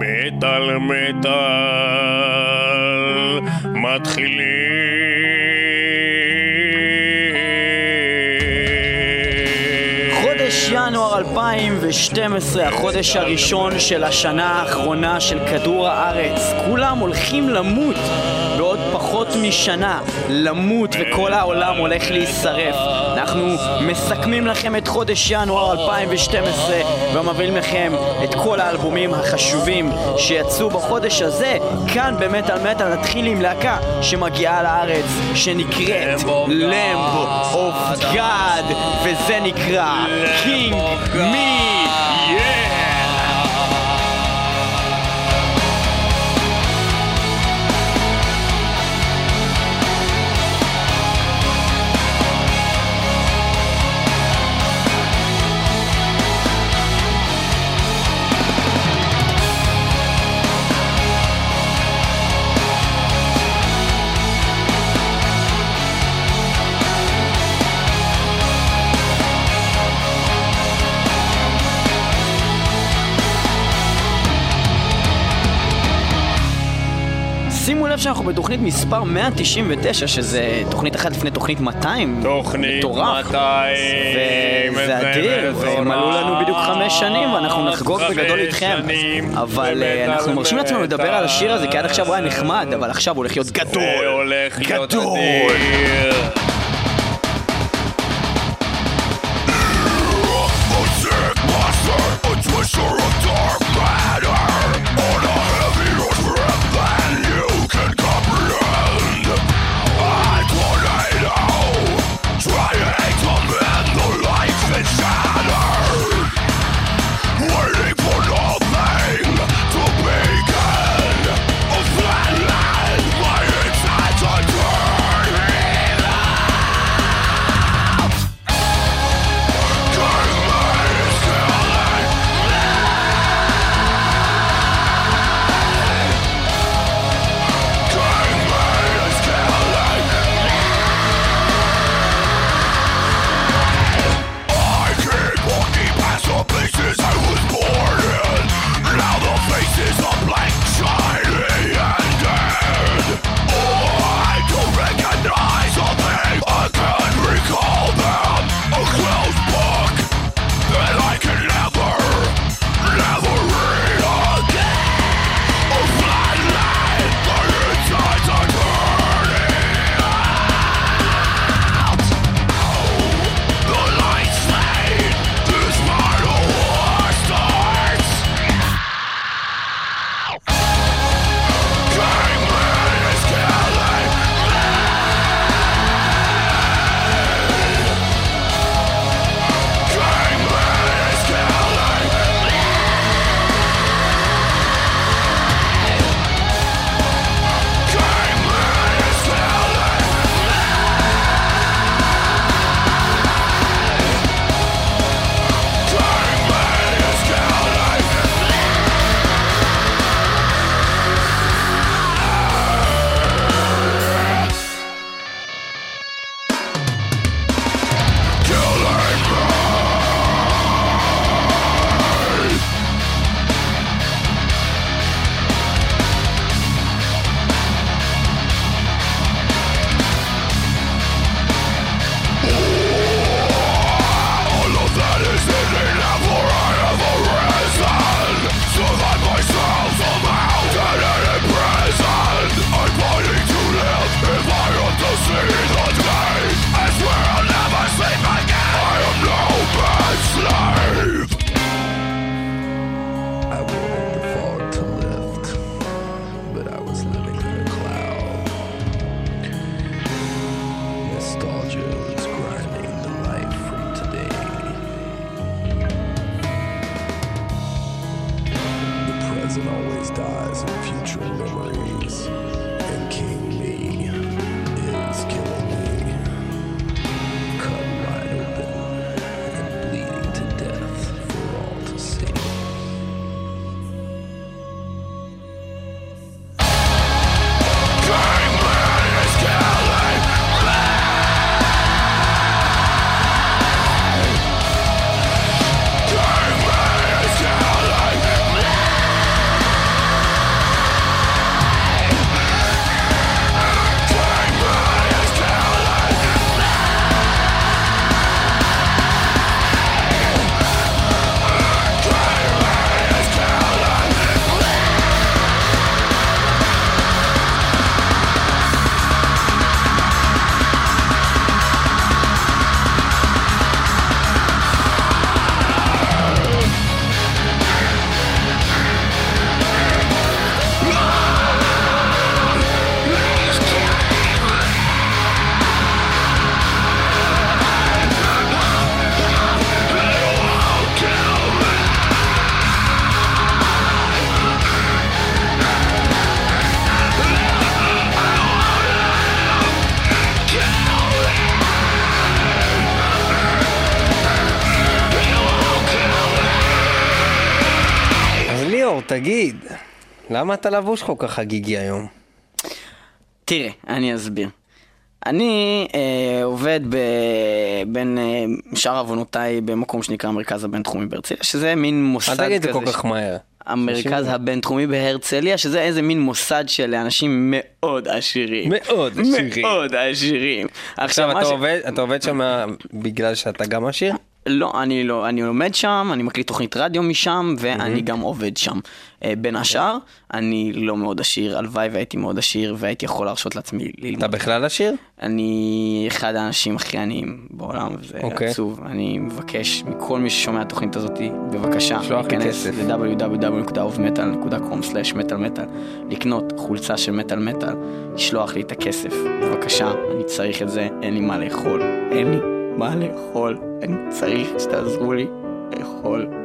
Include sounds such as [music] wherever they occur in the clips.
מטאל מטאל מתחילים חודש ינואר 2012, החודש הראשון של השנה האחרונה של כדור הארץ. כולם הולכים למות בעוד פחות משנה. למות וכל העולם הולך להישרף. אנחנו מסכמים לכם את חודש ינואר 2012 ומביאים לכם את כל האלבומים החשובים שיצאו בחודש הזה. כאן במטאל מטאל נתחיל עם להקה שמגיעה לארץ שנקראת Lamb of God וזה נקרא King Me לב שאנחנו בתוכנית מספר 199 שזה תוכנית אחת לפני תוכנית 200 תוכנית מטורף. 200 וזה אדיר, ומלאו לנו בדיוק חמש שנים ואנחנו נחגוג בגדול איתכם. אבל אה, אנחנו מרשים לעצמנו לדבר על השיר הזה כי עד עכשיו הוא היה נחמד אבל עכשיו הוא הולך להיות זה גדול. הולך להיות. אדיר למה אתה לבוש כל כך חגיגי היום? תראה, אני אסביר. אני אה, עובד ב, בין אה, שאר עוונותיי במקום שנקרא מרכז הבינתחומי בהרצליה, שזה מין מוסד כזה. אל תגיד את זה כל כך ש... מהר. המרכז הבינתחומי בהרצליה, שזה איזה מין מוסד של אנשים מאוד עשירים. מאוד עשירים. מאוד עשירים. עכשיו, עכשיו אתה, ש... עובד, אתה עובד שם אה, בגלל שאתה גם עשיר? לא, אני לא, אני לומד שם, אני מקליט תוכנית רדיו משם, ואני mm-hmm. גם עובד שם. אה, בין השאר, אני לא מאוד עשיר, הלוואי והייתי מאוד עשיר והייתי יכול להרשות לעצמי ללמוד. אתה בכלל עשיר? אני אחד האנשים הכי עניים בעולם, וזה okay. עצוב. אני מבקש מכל מי ששומע את התוכנית הזאת, בבקשה, להיכנס ל-www.ofmetal.com/מטאלמטאל, לקנות חולצה של מטאל-מטאל, לשלוח לי את הכסף, בבקשה, אני צריך את זה, אין לי מה לאכול, אין לי. מה לאכול, אני צריך שתעזרו לי לאכול.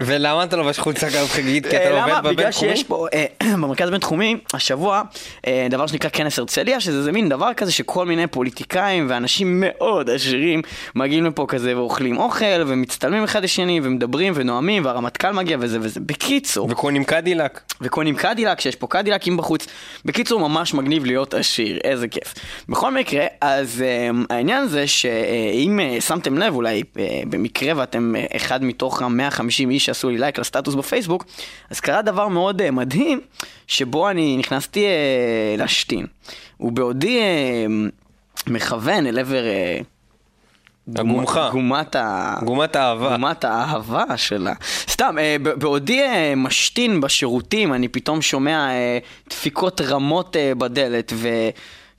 ולמה אתה לובש חולצה כזאת כן? חגיגית? כי אתה אה, עובד בבינתחומי? בגלל שיש פה, אה, [clears throat] במרכז הבינתחומי, השבוע, אה, דבר שנקרא כנס הרצליה, שזה מין דבר כזה שכל מיני פוליטיקאים ואנשים מאוד עשירים מגיעים לפה כזה ואוכלים אוכל, ומצטלמים אחד לשני, ומדברים, ונואמים, והרמטכ"ל מגיע וזה וזה. בקיצור... וקונים קדילק. וקונים קדילק, שיש פה קדילקים בחוץ. בקיצור, ממש מגניב להיות עשיר, איזה כיף. בכל מקרה, אז העניין זה שאם שמתם לב, אולי במקרה ואתם אחד מתוך 150 איש שעשו לי לייק לסטטוס בפייסבוק, אז קרה דבר מאוד uh, מדהים, שבו אני נכנסתי uh, להשתין. ובעודי uh, מכוון אל עבר... Uh, הגומחה. גומת ה... גומת האהבה. גומת האהבה שלה. סתם, אה, בעודי אה, משתין בשירותים, אני פתאום שומע אה, דפיקות רמות אה, בדלת, ו...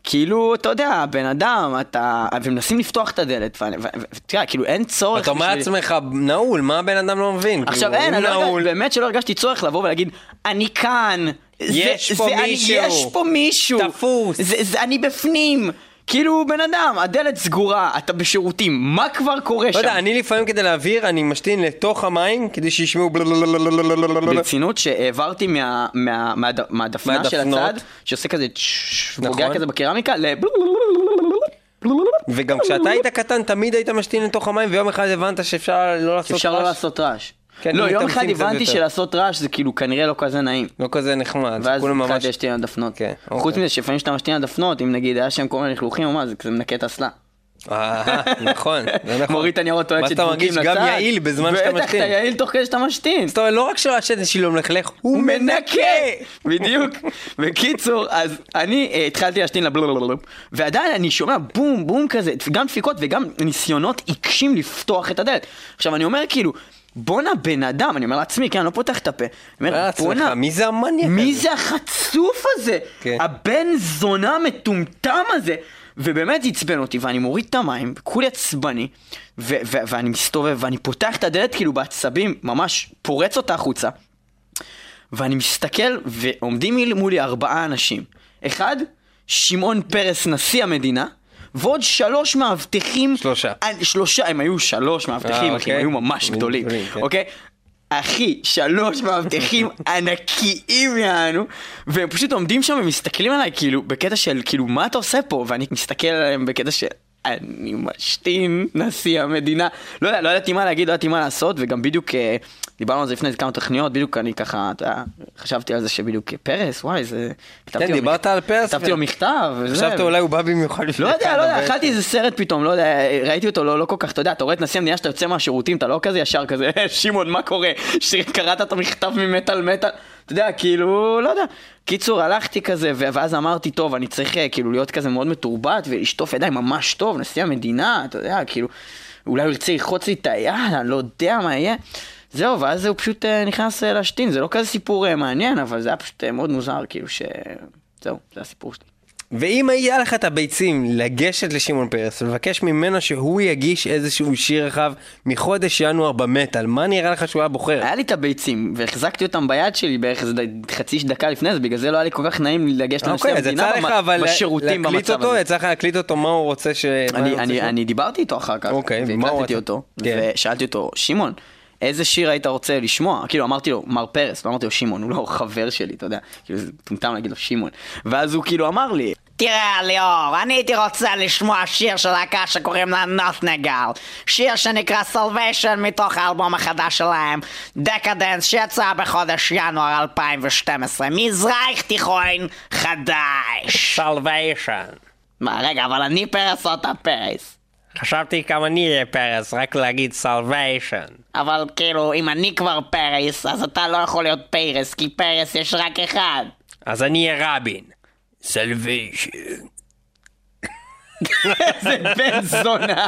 כאילו, אתה יודע, בן אדם, אתה... ומנסים לפתוח את הדלת, ואתה יודע, כאילו אין צורך... אתה אומר לעצמך, נעול, מה הבן אדם לא מבין? עכשיו כאילו, אין, אני לא באמת שלא הרגשתי צורך לבוא ולהגיד, אני כאן, יש פה מישהו, יש פה מישהו, תפוס, אני בפנים. כאילו, בן אדם, הדלת סגורה, אתה בשירותים, מה כבר קורה שם? לא יודע, אני לפעמים כדי להעביר, אני משתין לתוך המים כדי שישמעו ברצינות כן, לא, יום אחד הבנתי. שלעשות רעש זה כאילו כנראה לא כזה נעים. לא כזה נחמד, ואז כולם ממש... להשתין על דפנות. כן, חוץ אוקיי. מזה שלפעמים כשאתה משתין על דפנות, אם נגיד היה שם כל מיני לכלוכים או מה, זה כזה מנקה את אסלה. אה, נכון, זה נכון. מוריד את הניירות טואלט שדבוקים מרגיש לצד. גם יעיל בזמן שאתה בטח, משתין. אתה יעיל תוך כדי שאתה משתין. זאת אומרת, לא רק שהשתן שלי לא מלכלך, הוא מנקה! בדיוק. בקיצור, אז אני אה, התחלתי להשתין לבלולולול, ועדיין אני שומע בום בום כזה, גם דפיקות וגם ניסיונות עיקשים לפתוח את הדלת. עכשיו אני אומר כאילו, בואנה בן אדם, אני אומר לעצמי, כן, אני לא פותח את הפה. אני אומר, בואנה, מי זה המניאק מי הזה?" זה החצוף הזה? כן. הבן זונה המטומטם הזה. ובאמת זה עצבן אותי, ואני מוריד את המים, כולי עצבני, ו- ו- ואני מסתובב, ואני פותח את הדלת כאילו בעצבים, ממש פורץ אותה החוצה. ואני מסתכל, ועומדים מול- מולי ארבעה אנשים. אחד, שמעון פרס, נשיא המדינה, ועוד שלוש מאבטחים. שלושה. אה, שלושה, הם היו שלוש מאבטחים, אה, אחי, הם אוקיי. היו ממש הם גדולים, גדולים, כן. אוקיי? אחי, שלוש מאבטחים [laughs] ענקיים יענו, והם פשוט עומדים שם ומסתכלים עליי כאילו, בקטע של כאילו, מה אתה עושה פה? ואני מסתכל עליהם בקטע של... אני משתין נשיא המדינה. לא יודע, לא ידעתי מה להגיד, לא ידעתי מה לעשות, וגם בדיוק אה, דיברנו על זה לפני כמה תוכניות, בדיוק אני ככה, אתה יודע, חשבתי על זה שבדיוק פרס, וואי, זה... לו דיברת על פרס כתבתי לו מכתב, וזה. חשבת אולי הוא בא במיוחד לא בשבילך, יודע, לא יודע, אכלתי איזה סרט פתאום, לא יודע, ראיתי אותו לא, לא כל כך, אתה יודע, אתה רואה את נשיא המדינה שאתה יוצא מהשירותים, אתה לא כזה ישר כזה, [laughs] "אה, שמעון, מה קורה? [laughs] שקראת את המכתב ממטאל מטאל, אתה יודע, כאילו, לא יודע. קיצור, הלכתי כזה, ואז אמרתי, טוב, אני צריך אה, כאילו להיות כזה מאוד מתורבת ולשטוף ידיים ממש טוב, נשיא המדינה, אתה יודע, כאילו, אולי הוא ירצה ללחוץ לי את היד, אני לא יודע מה יהיה. זהו, ואז הוא פשוט אה, נכנס אה, להשתין, זה לא כזה סיפור מעניין, אבל זה היה פשוט מאוד מוזר, כאילו ש... זהו, זה הסיפור שלי. ואם היה לך את הביצים לגשת לשמעון פרס ולבקש ממנו שהוא יגיש איזשהו שיר רחב מחודש ינואר במטאל, מה נראה לך שהוא היה בוחר? היה לי את הביצים, והחזקתי אותם ביד שלי בערך איזה חצי דקה לפני זה, בגלל זה לא היה לי כל כך נעים לגשת לנשיא אוקיי, המדינה לך במ- אבל בשירותים במצב אותו, הזה. יצא לך להקליט אותו מה הוא רוצה ש... אני, הוא רוצה אני, אני דיברתי איתו אחר כך, אוקיי, והקלטתי? אותו, כן. ושאלתי אותו, שמעון, איזה שיר היית רוצה לשמוע? כאילו, אמרתי לו, מר פרס, לא אמרתי לו שמעון, הוא לא חבר שלי, אתה יודע, כאילו, זה מטומטם להגיד לו שמעון. ואז הוא כאילו אמר לי, תראה ליאור, אני הייתי רוצה לשמוע שיר של להקה שקוראים לה Nothnegal שיר שנקרא Salvation מתוך האלבום החדש שלהם Decadence שיצא בחודש ינואר 2012 מזרח תיכון חדש Salvation. מה רגע אבל אני פרס או אתה פרס? חשבתי כמה אני אהיה פרס, רק להגיד Salvation. אבל כאילו אם אני כבר פרס אז אתה לא יכול להיות פרס כי פרס יש רק אחד אז אני אהיה רבין. Salvation. [laughs] זה בן זונה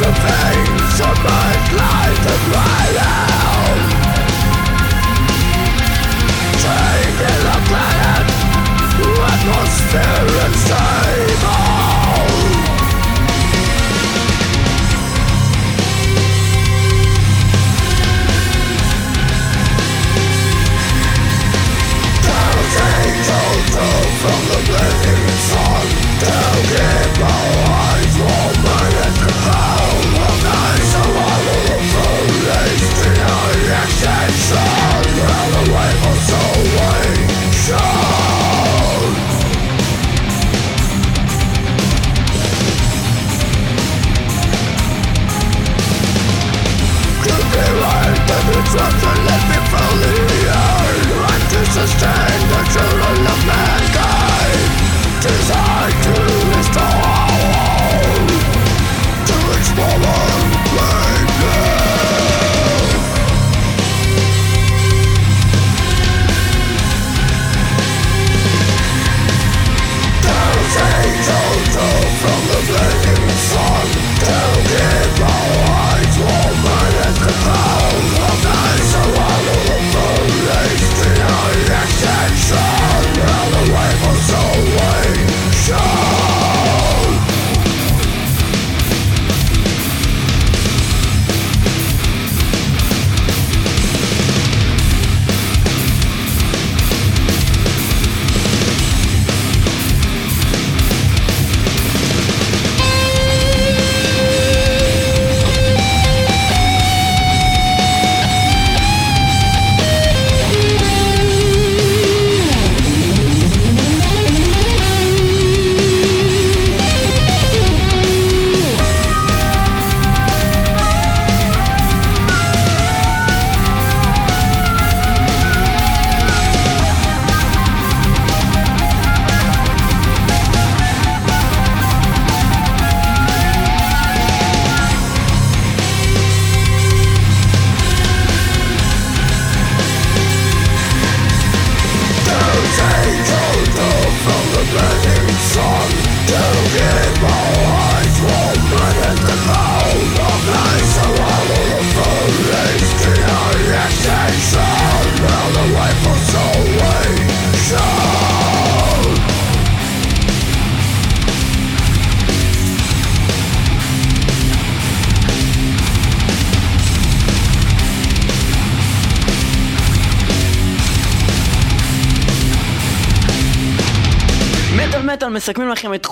Somebody let it out Somebody let it out Somebody let it out Somebody let it out I from the blazing sun. They'll keep our eyes of sustain the children of mankind Desire to destroy.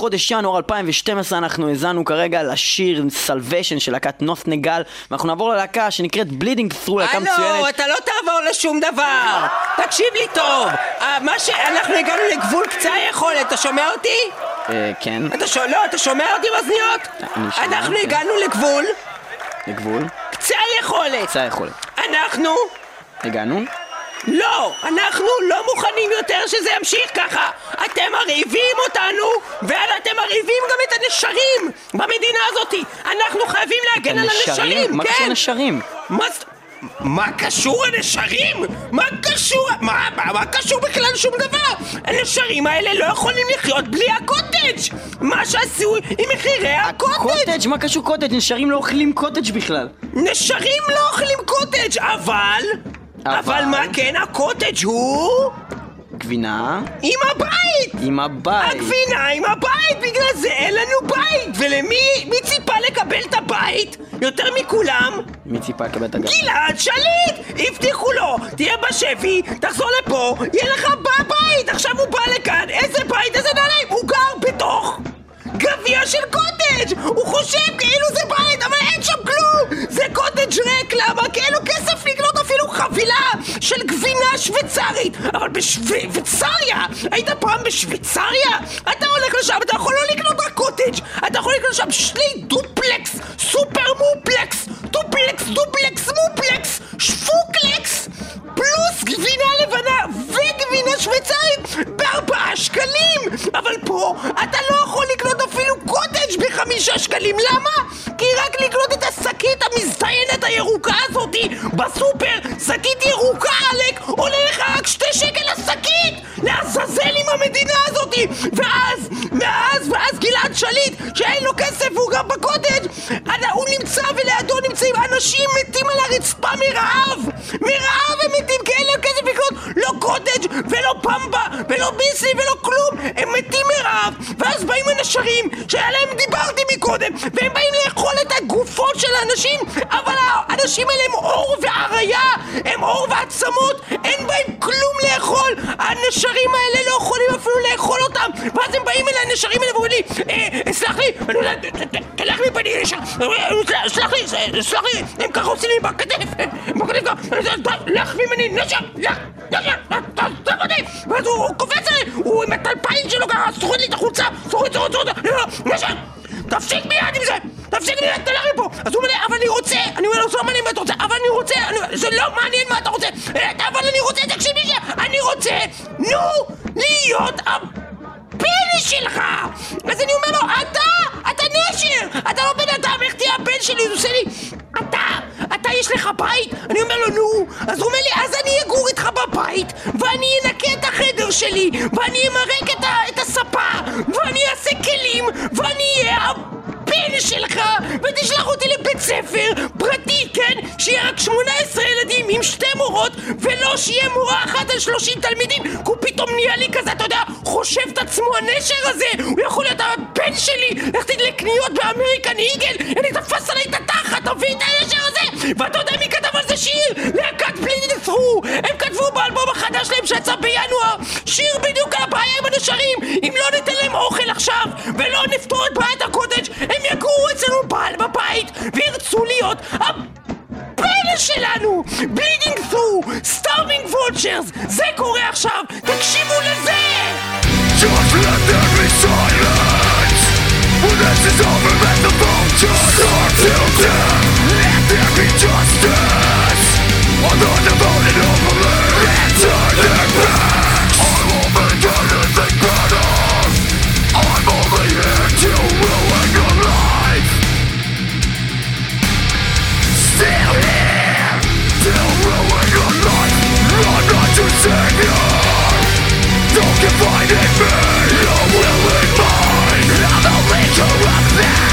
לכם את חודש ינואר 2012, אנחנו האזנו כרגע לשיר Salvation של להקת נוס נגל, ואנחנו נעבור ללהקה שנקראת בלידינג through, להקה מצוינת. הלו, אתה לא תעבור לשום דבר! תקשיב לי טוב! אה, מה ש... אנחנו הגענו לגבול קצה היכולת, אתה שומע אותי? אה, כן, אתה ש... לא, אתה שומע אותי באוזניות? שומע, אנחנו כן. הגענו לגבול לגבול, קצה היכולת! קצה היכולת. אנחנו... הגענו? לא! אנחנו לא מוכנים יותר שזה ימשיך ככה! אתם מרעיבים אותנו, ואתם מרעיבים גם את הנשרים במדינה הזאתי! אנחנו חייבים להגן על הנשרים! מה כן! קשור נשרים? מה. מה קשור הנשרים? מה קשור? מה, מה, מה קשור בכלל שום דבר? הנשרים האלה לא יכולים לחיות בלי הקוטג'! מה שעשו עם מחירי הקוטג'! קוטג', מה קשור קוטג'? נשרים לא אוכלים קוטג' בכלל. נשרים לא אוכלים קוטג', אבל... אבל? אבל מה כן, הקוטג' הוא... גבינה עם הבית! עם הבית. הגבינה עם הבית! בגלל זה אין לנו בית! ולמי מי ציפה לקבל את הבית? יותר מכולם? מי ציפה לקבל את הגב? גלעד שליט! הבטיחו לו, תהיה בשבי, תחזור לפה, יהיה לך בבית! עכשיו הוא בא לכאן, איזה בית, איזה נעליים! הוא גר בתוך גביע של קוטג'! הוא חושב כאילו זה בית, אבל אין שם כלום! זה קוטג' ריק, למה? כי אין לו כסף לקנות אפילו חבילה של גבינה שוויצרית! אבל בשוויצריה! היית פעם בשוויצריה? אתה הולך לשם, אתה יכול לא לקנות רק קוטג', אתה יכול לקנות שם שני דופלקס, סופר מופלקס, דופלקס, דופלקס, מופלקס, שפוקלקס, פלוס גבינה לבנה וגבינה שוויצרית בארבעה שקלים! אבל פה אתה לא קוטג' בחמישה שקלים, למה? כי רק לקנות את השקית המזדיינת הירוקה הזאתי בסופר, שקית ירוקה עלק, עולה לך רק שתי שקל השקית! לעזאזל עם המדינה הזאתי! ואז, ואז, ואז גלעד שליט, שאין לו כסף והוא גם בקוטג', הוא נמצא ולידו נמצאים אנשים מתים על הרצפה מרעב! מרעב הם מתים כי אין להם כסף לקנות לא קוטג' ולא במבה ולא ביסלי ולא כלום! הם מתים מרעב! ואז באים הנשרים שעליהם דיברתי מקודם והם באים לאכול את הגופות של האנשים אבל האנשים האלה הם עור ועריה! הם עור ועצמות! אין בהם כלום לאכול! הנשרים האלה לא יכולים אפילו לאכול אותם! ואז הם באים אליי הנשרים האלה ואומרים לי "אה, סלח לי, ת- תלך מפני ישר! סלח לי, סלח לי, הם ככה עושים לי בכתף! בכתף ככה! די, לך ממני, נשר! לך! ואז הוא קופץ עליי! הוא עם הטלפיים שלו ככה סוחט לי את החולצה! סוחט, סוחט, סוחט! תפסיק מיד עם זה! תפסיק מיד, תלך מפה! אז הוא אומר לי, אבל אני רוצה! אני אומר לו, זה לא מעניין מה אתה רוצה! אבל אני רוצה! זה לא מעניין מה אתה רוצה! אה, אבל אני רוצה, תקשיב לי שנייה! אני רוצה! נו! להיות הבן שלך! אז אני אומר לו, אתה! אתה נשר! אתה לא בן אדם, איך תהיה הבן שלי? הוא עושה לי, אתה! אתה יש לך בית? אני אומר לו, נו! אז הוא אומר לי, אז אני אגור איתך בבית, ואני אנקה את החדר שלי, ואני אמרק את, את הספה, ואני אעשה כלים, ואני אהיה הבן שלך, ותשלח אותי לבית ספר פרטי, כן? שיהיה רק 18 ילדים עם שתי מורות, ולא שיהיה מורה אחת על 30 תלמידים, כי הוא פתאום נהיה לי כזה, אתה יודע, חושב את עצמו הנשר הזה, הוא יכול להיות הבן שלי, ללכת לקניות ב American Eagle, אני תפס עליי את התחת, תביא את הנשר הזה, ואתה יודע מי כתב על זה שיר? להקת Bleeding Through, הם כתבו באלבום החדש שלהם שיצא בינואר, שיר בדיוק על הבעיה עם הנשרים, אם לא ניתן להם אוכל עכשיו, ולא נפתור את בעיית הקוטג', הם יגורו אצלנו בעל בבית, וירצו להיות הפלא שלנו! Bleeding Through, Starving Vultures, זה קורה עכשיו, תקשיבו לזה! Just let there be silence When this is over and the vultures are tilted Let don't confide in me, you will in mine. I'm the leader of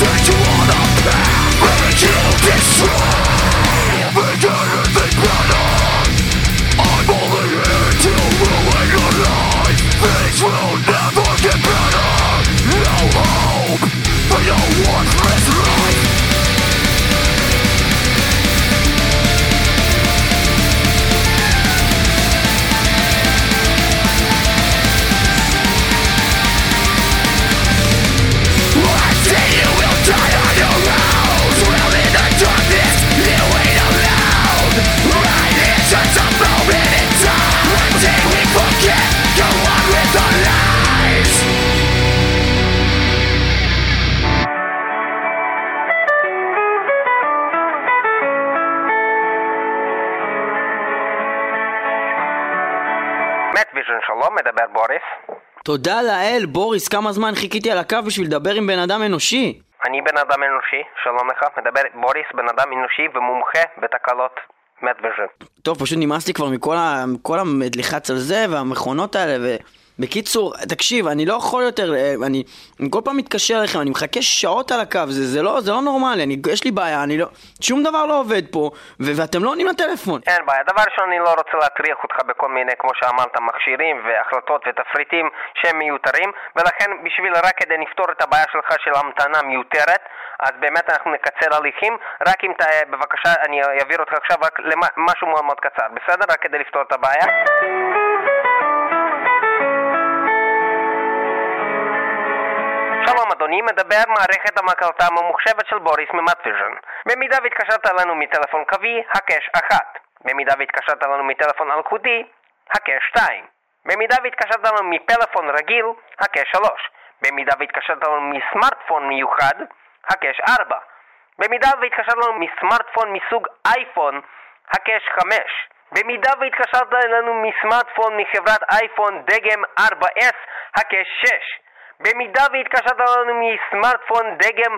Such a one of power, you destroy מדבר בוריס. תודה לאל, בוריס, כמה זמן חיכיתי על הקו בשביל לדבר עם בן אדם אנושי. אני בן אדם אנושי, שלום לך, מדבר בוריס, בן אדם אנושי ומומחה בתקלות מטוויז'ן. טוב, פשוט נמאס לי כבר מכל ה... מכל הלחץ על זה והמכונות האלה ו... בקיצור, תקשיב, אני לא יכול יותר, אה, אני, אני כל פעם מתקשר אליכם, אני מחכה שעות על הקו, זה, זה, לא, זה לא נורמלי, אני, יש לי בעיה, אני לא, שום דבר לא עובד פה, ו- ואתם לא עונים לטלפון. אין בעיה, דבר ראשון אני לא רוצה להטריח אותך בכל מיני, כמו שאמרת, מכשירים והחלטות ותפריטים שהם מיותרים ולכן בשביל רק כדי לפתור את הבעיה שלך של המתנה מיותרת אז באמת אנחנו נקצר הליכים רק אם אתה, בבקשה, אני אעביר אותך עכשיו רק למשהו מאוד מאוד קצר, בסדר? רק כדי לפתור את הבעיה שלום אדוני, מדבר מערכת המקלטה הממוחשבת של בוריס ממטוויז'ן. במידה והתקשרת לנו מטלפון קווי, הקש 1. במידה והתקשרת לנו מטלפון אלחוטי, הקש 2. במידה והתקשרת לנו מפלאפון רגיל, הקש 3. במידה והתקשרת לנו מסמארטפון מיוחד, הקש 4. במידה והתקשרת לנו מסמארטפון מסוג אייפון, הקש 5. במידה והתקשרת אלינו מסמארטפון מחברת אייפון דגם 4S, הקש 6. במידה והתקשרת לנו מסמארטפון דגם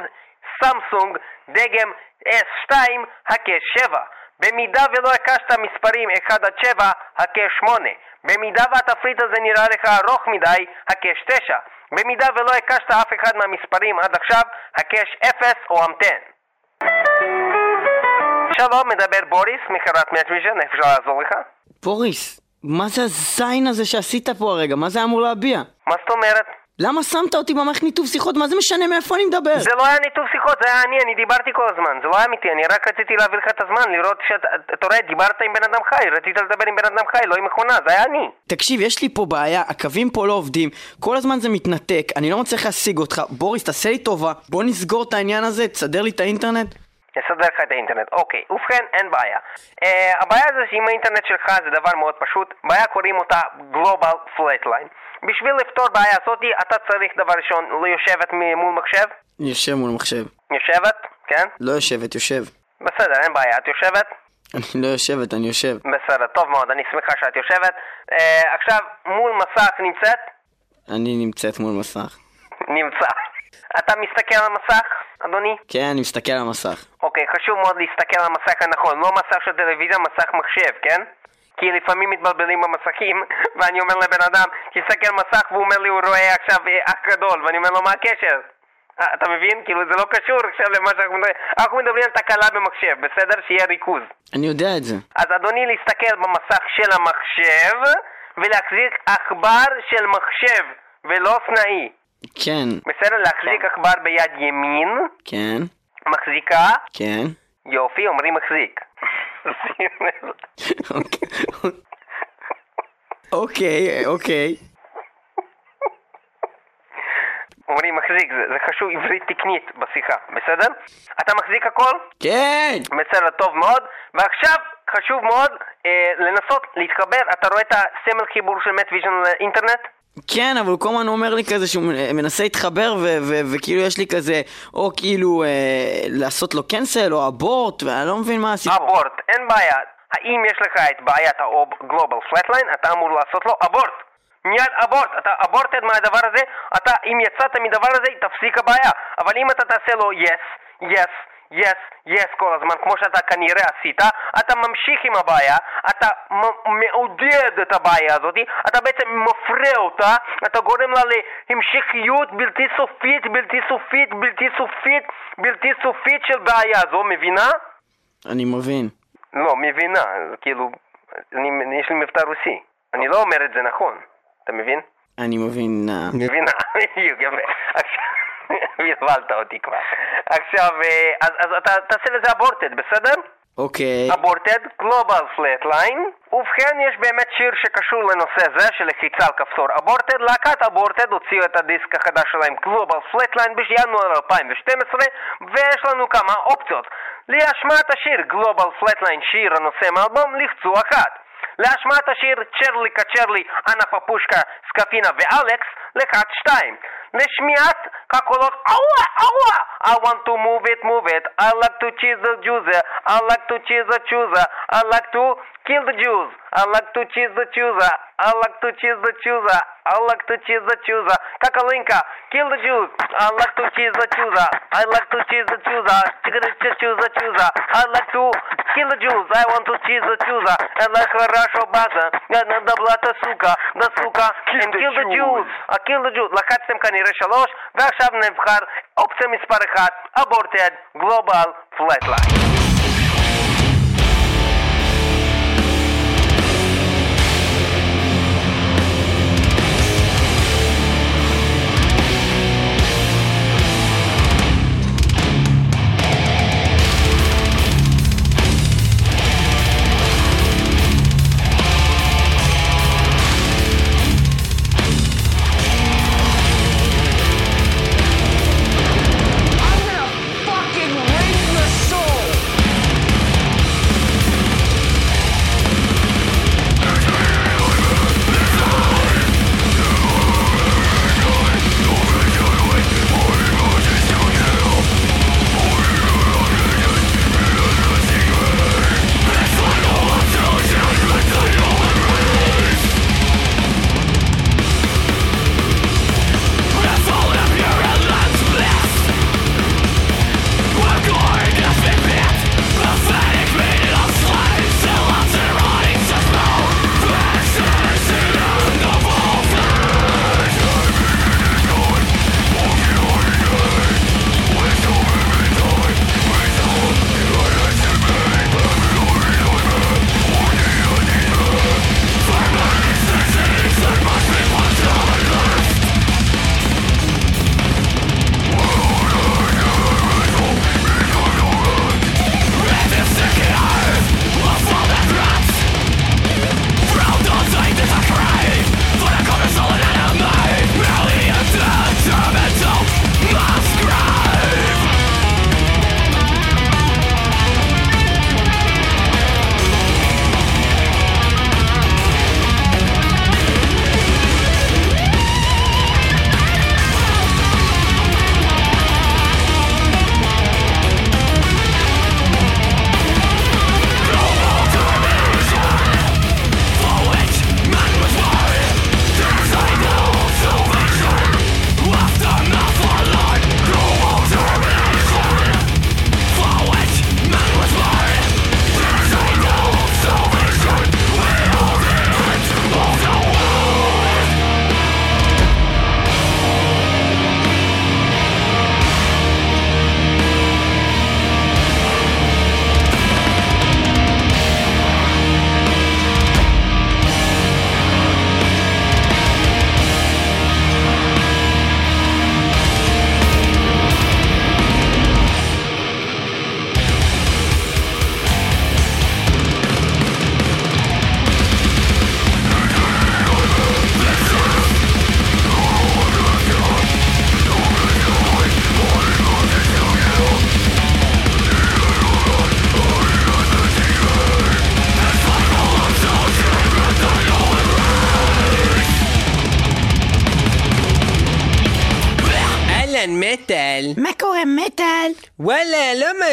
סמסונג דגם S2, הקש 7. במידה ולא הקשת מספרים 1 עד 7, הקש 8. במידה והתפריט הזה נראה לך ארוך מדי, הקש 9. במידה ולא הקשת אף אחד מהמספרים עד עכשיו, הקש 0 או המתן. שלום, מדבר בוריס מחברת מטוויז'ן, איך אפשר לעזור לך? בוריס, מה זה הזין הזה שעשית פה הרגע? מה זה אמור להביע? מה זאת אומרת? למה שמת אותי במערכת ניתוב שיחות? מה זה משנה מאיפה אני מדבר? זה לא היה ניתוב שיחות, זה היה אני, אני דיברתי כל הזמן, זה לא היה אמיתי, אני רק רציתי להעביר לך את הזמן, לראות שאתה, אתה רואה, דיברת עם בן אדם חי, רצית לדבר עם בן אדם חי, לא עם מכונה, זה היה אני. תקשיב, יש לי פה בעיה, הקווים פה לא עובדים, כל הזמן זה מתנתק, אני לא מצליח להשיג אותך. בוריס, תעשה לי טובה, בוא נסגור את העניין הזה, תסדר לי את האינטרנט. נסדר לך את האינטרנט. אוקיי, ובכן, אין בעיה. Uh, הבעיה זה שעם האינטרנט שלך זה דבר מאוד פשוט, בעיה קוראים אותה Global Flatline. בשביל לפתור בעיה הזאתי, אתה צריך דבר ראשון לשבת מול מחשב. יושב מול מחשב. יושבת, כן? לא יושבת, יושב. בסדר, אין בעיה, את יושבת? אני לא יושבת, אני יושב. בסדר, טוב מאוד, אני שמחה שאת יושבת. Uh, עכשיו, מול מסך נמצאת? אני נמצאת מול מסך. נמצא. [laughs] אתה מסתכל על המסך, אדוני? כן, אני מסתכל על המסך. אוקיי, חשוב מאוד להסתכל על המסך הנכון, לא מסך של טלוויזיה, מסך מחשב, כן? כי לפעמים מתבלבלים במסכים, [laughs] ואני אומר לבן אדם, תסתכל מסך, והוא אומר לי, הוא רואה עכשיו אח גדול, ואני אומר לו, מה הקשר? אה, אתה מבין? כאילו זה לא קשור עכשיו למה שאנחנו מדברים, אנחנו מדברים על תקלה במחשב, בסדר? שיהיה ריכוז. אני יודע את זה. אז אדוני, להסתכל במסך של המחשב, ולהחזיק עכבר של מחשב, ולא סנאי. כן, בסדר? להחזיק עכבר ביד ימין, כן, מחזיקה, כן. יופי, אומרים מחזיק. אוקיי, אוקיי. אומרים מחזיק, זה, זה חשוב עברית תקנית בשיחה, בסדר? אתה מחזיק הכל? כן! בסדר, טוב מאוד. ועכשיו חשוב מאוד אה, לנסות להתחבר, אתה רואה את הסמל חיבור של מטוויז'ן לאינטרנט? כן, אבל הוא כל הזמן אומר לי כזה שהוא מנסה להתחבר ו- ו- וכאילו יש לי כזה, או כאילו אה, לעשות לו cancel או abort, ואני לא מבין מה הסיפור. abort, אין בעיה. האם יש לך את בעיית ה Global Flatline, אתה אמור לעשות לו abort. מיד abort, אתה aborted מהדבר הזה, אתה אם יצאת מדבר הזה, תפסיק הבעיה. אבל אם אתה תעשה לו yes, yes, yes, yes כל הזמן, כמו שאתה כנראה עשית, אתה ממשיך עם הבעיה, אתה מעודד את הבעיה הזאת, אתה בעצם מפרה אותה, אתה גורם לה להמשכיות בלתי סופית, בלתי סופית, בלתי סופית, בלתי סופית של בעיה זו, מבינה? אני מבין. לא, מבינה, כאילו, אני, יש לי מבטא רוסי, אני לא אומר את זה נכון, אתה מבין? אני מבין. מבינה, [laughs] בדיוק, יפה. הבלבלת אותי כבר. עכשיו, אה, אז, אז אתה תעשה לזה aborted, בסדר? אוקיי. aborted, Global Flatline. ובכן, יש באמת שיר שקשור לנושא זה של לחיצה על כפתור aborted. להקת Aborted הוציאו את הדיסק החדש שלהם, Global Flatline, בינואר 2012, ויש לנו כמה אופציות. להשמעת השיר גלובל פלטליין, שיר הנושא מאלבום, לחצו אחת. להשמעת השיר צ'רלי קצ'רלי, אנה פפושקה, סקפינה ואלכס, לחץ שתיים. Neshmiat kakolot. Awa, awa. I want to move it, move it. I like to cheese the Jews. I like to cheese the Jews. I like to kill the Jews. I like to cheese the Jews. I like to cheese the Jews. I like to cheese the Jews. Kakalinka, kill the Jews. I like to cheese the Jews. I like to cheese the Jews. Chicken cheese the Jews. I like to kill the Jews. I want to cheese the Jews. I like хорошо база. Надо блата сука, да сука. Kill the Jews. I Kill the Jews. Лакать всем конец. כנראה שלוש ועכשיו נבחר אופציה מספר אחת אבורטד גלובל פלטליין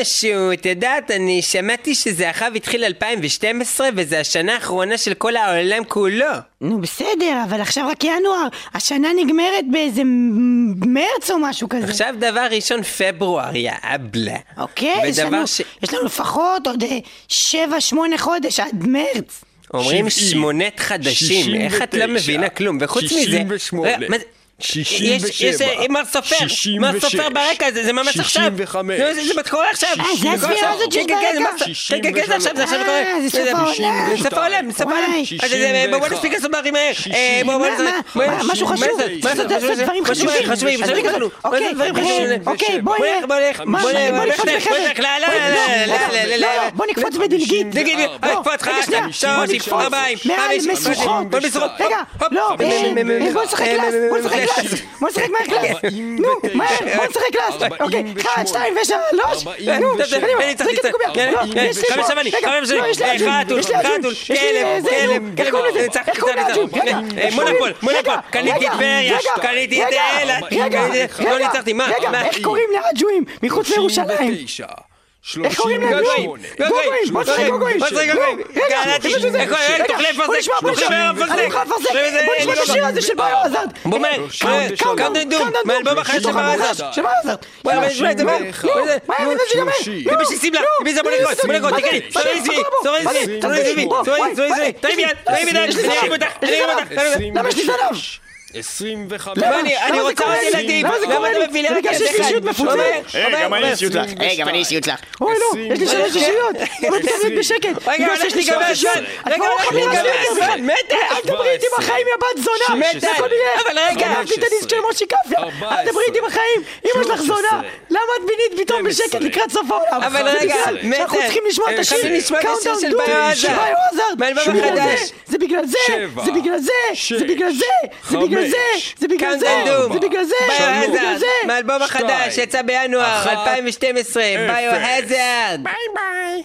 משהו, את יודעת, אני שמעתי שזה אחריו התחיל 2012 וזה השנה האחרונה של כל העולם כולו. נו בסדר, אבל עכשיו רק ינואר, השנה נגמרת באיזה מרץ או משהו כזה. עכשיו דבר ראשון פברואר, יא אבלה. אוקיי, יש לנו, ש- יש לנו לפחות עוד אה, שבע, שמונה חודש עד מרץ. אומרים שמונת חדשים, איך את לא מבינה כלום? וחוץ מזה... שישים ושמונה, רגע, מה זה- שישים יש, יש, ושבע, אה, מר סופר, מר סופר ברקע, זה, זה ממש עכשיו. וחמש, נו, זה, זה מה קורה עכשיו. אה, זה הספירה. הזאת שיש כן, כן, כן, ברקע? כן, כן, כן, זה עכשיו, זה עכשיו קורה. אה, זה סוף העולם. זה סוף העולם, סוף העולם. וואי. אז זה- בואו בואו נספיק לעשות דברים מהר. אה, בואו בואו? בואו- משהו מה חשוב? לעשות? מה לעשות? לעשות דברים משהו חשובים. חשובים, אז חשובים, רגע, חשובים. אוקיי, מה זה דברים אה, חשובים? אוקיי, בוא בוא נלך. נלך, בוא נלך, מה, בוא נלך, בוא נקפוץ בוא בחדר. נלך, לא, לא, לא, לא, לא, לא, לא, לא, לא. בוא נקפוץ בדלגית. בוא, קפוץ שנייה, שלוש, ארבעים, מעל משוכות. רגע, לא, אה, אה, מ- מ- מ- בוא נשחק אה, קלאס, מ- בוא מ- נשחק קלאס, [laughs] בוא נשחק מהר קלאס. נו, מהר, בוא נשחק קלאס. אוקיי, אחד, שתיים ושלוש. נו, קדימה, צריך זרק את. הקובייה. כן, לא, כן, אבנים, רגע, חמש אבנים. לא, יש לי אג'ון, חתול, יש לי אג'ון, חתול, כלב, כלב, נו, איך קוראים לזה? איך קוראים איך מונופול? מונופול, קניתי טבריה, קניתי את רגע, אילת, לא ניצחתי, מה? רגע? איך קוראים לאג'ואים מחוץ לירושלים? איך קוראים להם? גוגויים, גוגויים, בוא נשחק גוגויים. בוא נשחק גוגויים. רגע, קראתי, יש לזה- איך קוראים? רגע, תאכלי בוא אפרסק, נשמע, בוא תאכלי נשמע. אפרסק. אני אוכל אפרסק. תאכלי אפרסק. בוא נשמע את השיר הזה של ביו עזרד. בומר, קאונט, קאונט קאונט, דום, קאונט מאלבום דום. החדש של בתוך ביו המחדש עזרד. של ביו עזרד. בוא, יאללה, בוא, נשמע את זה, נו, מה? נו, מה זה? מה, נו, זה ייגמר? שלושים. נו, מי ששים לה, נו, מי זה? בוא נרקוד, בוא נרקוד, מה זה? תקני, מה זה? סורי סביבי, מה זה? סורי מה זה? סביבי, מה זה? סורי סביבי, בוא, סורי בוא, סורי בוא, סביבי, תרים יד, תרים יד, יש לי אני זנב, ארים אותך, יש אני לי ארים זנב. אותך, תרים אותך. למה יש לי זנב? 25. למה אני- למה רוצה עוד? ילדים, למה זה למה קורה אתה לי? מביא לי זה רק ילד לי אחד? אישיות מפוצלת. אומר, אה, גם אני. אישיות לך. היי, גם אני אישיות לך. אוי, לא, יש לי שלוש אישיות. בוא נתקדם בשקט. רגע, שיש לי שלוש אישיות. רגע, לא להסביר לי הזמן. בכלל. מתה. אל תדברי איתי בחיים, יא בת זונה. מתה. אבל רגע. גנבתי את הדיסק של מושי קפיה. אל תדברי איתי בחיים. אמא שלך זונה. למה את בינית פתאום בשקט לקראת סוף העולם? אבל רגע, שאנחנו מתה. צריכים לשמוע את אה, השיר. שבגלל החדש. זה, בגלל זה, זה בגלל זה, זה בגלל זה, זה בגלל זה בגלל זה, זה בגלל זה, זה בגלל זה. מהאלבום החדש יצא בינואר אחת, 2012, ביו אפס. הזרד. ביי ביי.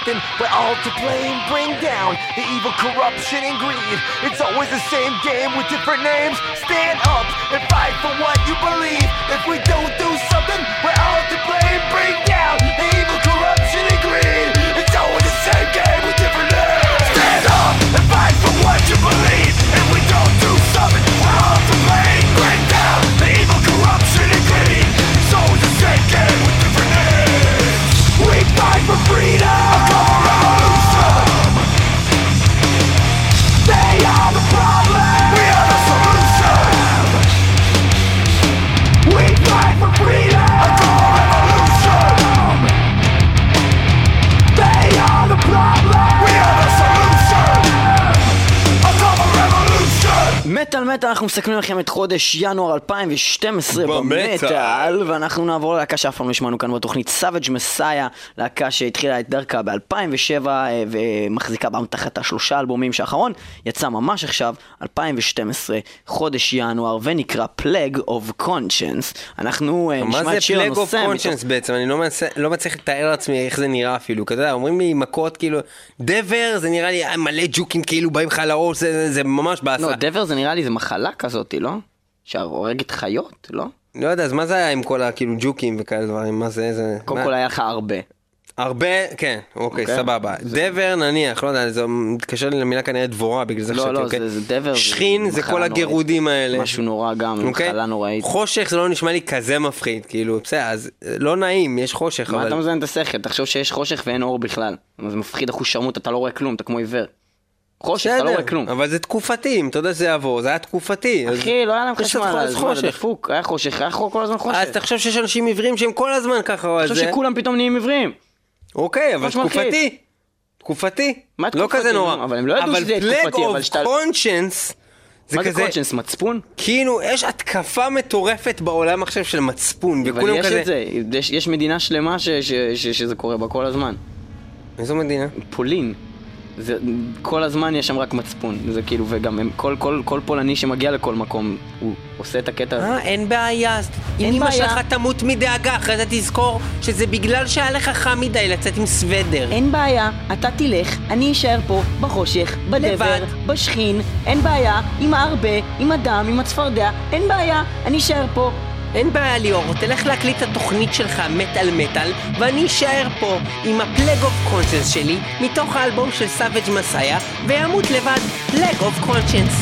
Something, we're all to blame. Bring down the evil corruption and greed. It's always the same game with different names. Stand מסכמים לכם את חודש ינואר 2012 במטאל. ואנחנו נעבור ללהקה שאף פעם לא השמענו כאן בתוכנית Savage Messiah, להקה שהתחילה את דרכה ב-2007 אה, ומחזיקה באמתחת השלושה אלבומים שהאחרון יצא ממש עכשיו, 2012, חודש ינואר, ונקרא Plague of Conscience. אנחנו אה, מה נשמע זה את שיר פלג אוף הנושא קונשנס מתוך... בעצם? אני לא מנסה- לא מצליח לתאר לעצמי איך זה נראה אפילו. אתה יודע, אומרים לי מכות כאילו, דבר זה נראה לי אה, מלא ג'וקים כאילו באים לך לראש, זה- זה זה ממש באסה. לא, דבר זה נראה לי זה מחלה כזאת, לא? שהורגת חיות, לא? לא יודע, אז מה זה היה עם כל הכאילו ג'וקים וכאלה דברים? מה זה, איזה... קודם מה- כל היה לך הרבה. הרבה, כן, אוקיי, אוקיי. סבבה. דבר נניח, לא יודע, זה מתקשר לי למילה כנראה דבורה, בגלל זה לא, חשבתי, לא, אוקיי. זה- זה דבר, זה שכין זה כל. הגירודים האלה. משהו נורא גם, אוקיי? מחלה נוראית. חושך זה לא נשמע לי כזה מפחיד, כאילו, בסדר, אז לא נעים, יש חושך, מה אתה אבל... מזיין את השכל? תחשוב שיש חושך ואין אור בכלל. זה מפחיד אחוז שרמוט, אתה לא רואה כלום, אתה כמו עיוור. חושך, אתה לא רואה כלום. אבל זה תקופתי, אם אתה יודע שזה יעבור, זה היה תקופתי. אז- אחי, לא היה להם יש חשמל, אז מה, זה חושך. דפוק, היה חושך, היה כל הזמן חושך. אז תחשוב שיש אנשים עיוורים שהם כל הזמן ככה, או תחשוב זה... שכולם פתאום נהיים עיוורים. אוקיי, אבל. תקופתי. תקופתי. מה לא תקופתי, כזה נורא. נו? אבל הם לא ידעו שזה תקופתי, אבל אבל שאתה- פלג אוף קונשנס, זה מה זה קונצ'נס, מצפון? כאילו, יש התקפה מטורפת בעולם עכשיו של מצפון, אבל וכולם יש כזה... את זה, יש- יש מדינה שלמה ש- ש- ש- שזה קורה בה כל הזמן. איזו מדינה? פולין. זה, כל הזמן יש שם רק מצפון, זה כאילו, וגם הם, כל, כל, כל פולני שמגיע לכל מקום, הוא עושה את הקטע הזה. אה, אין בעיה. אם אמא. שלך תמות מדאגה, אחרי זה תזכור שזה בגלל שהיה לך חם מדי לצאת עם סוודר. אין בעיה, אתה תלך, אני אשאר פה, בחושך, בדבר, לבד. בשכין, אין בעיה, עם הארבה, עם הדם, עם הצפרדע, אין בעיה, אני אשאר פה. אין בעיה ליאור, תלך להקליט את התוכנית שלך מטאל מטאל ואני אשאר פה עם ה Plague of Conscience שלי מתוך האלבום של Savage Messiah וימות לבד Plague of Conscience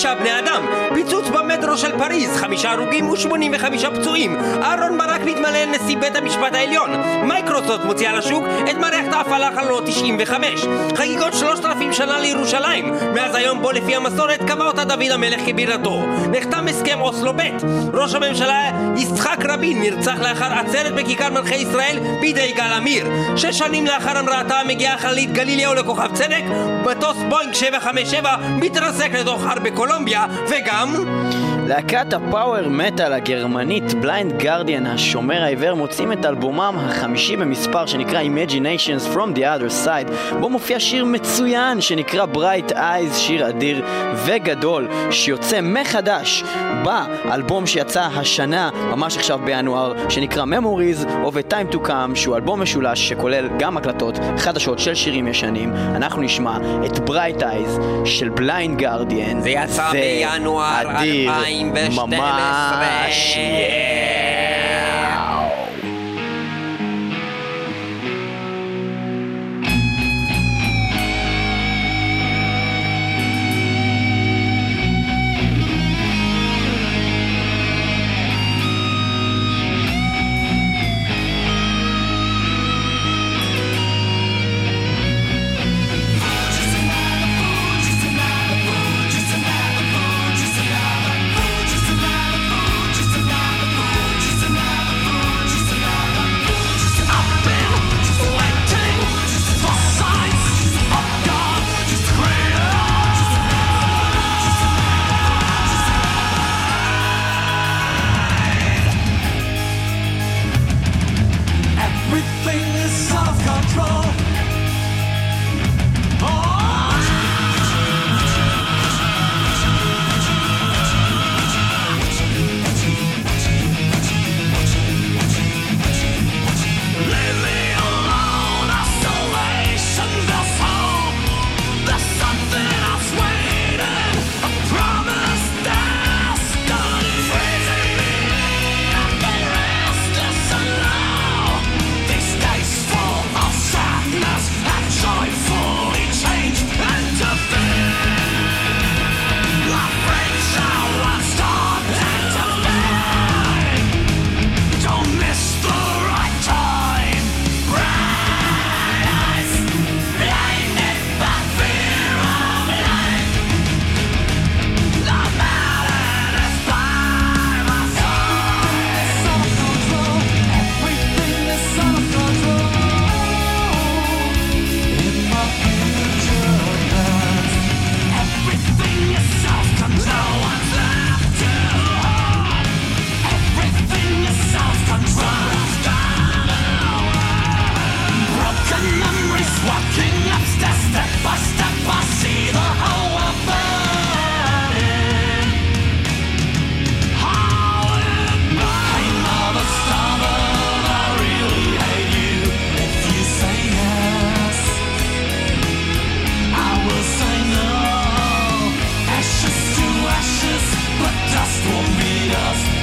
נהרגים שישה בני אדם פיצוץ במטרו של פריז חמישה הרוגים ושמונים וחמישה פצועים. אהרון ברק מתמנה לנשיא בית המשפט העליון. מייקרוסופט מוציאה לשוק את מערכת ההפעלה חלונות 95 חגיגות שלושת אלפים שנה לירושלים. מאז היום בו לפי המסורת קבע אותה דוד המלך כבירתו. נחתם הסכם אוסלו ב' ראש הממשלה יצחק רבין נרצח לאחר עצרת בכיכר מלכי ישראל בידי יגאל עמיר שש שנים לאחר המראתה מגיעה חללית גלילאו לכוכב צדק. מטוס בוינג 757 מתרסק לתוך הר בקולומביה וגם להקת ה power metal הגרמנית Blind Guardian השומר העיוור מוציאים את אלבומם החמישי במספר שנקרא Imaginations From the Other Side בו מופיע שיר מצוין שנקרא Bright Eyes, שיר אדיר וגדול שיוצא מחדש באלבום שיצא השנה ממש עכשיו בינואר שנקרא Memories of a Time to Come שהוא אלבום משולש שכולל גם הקלטות חדשות של שירים ישנים. אנחנו נשמע את Bright Eyes של בליינד גרדיאן. זה יצא בינואר אדיר 2012 ממש Everything comidas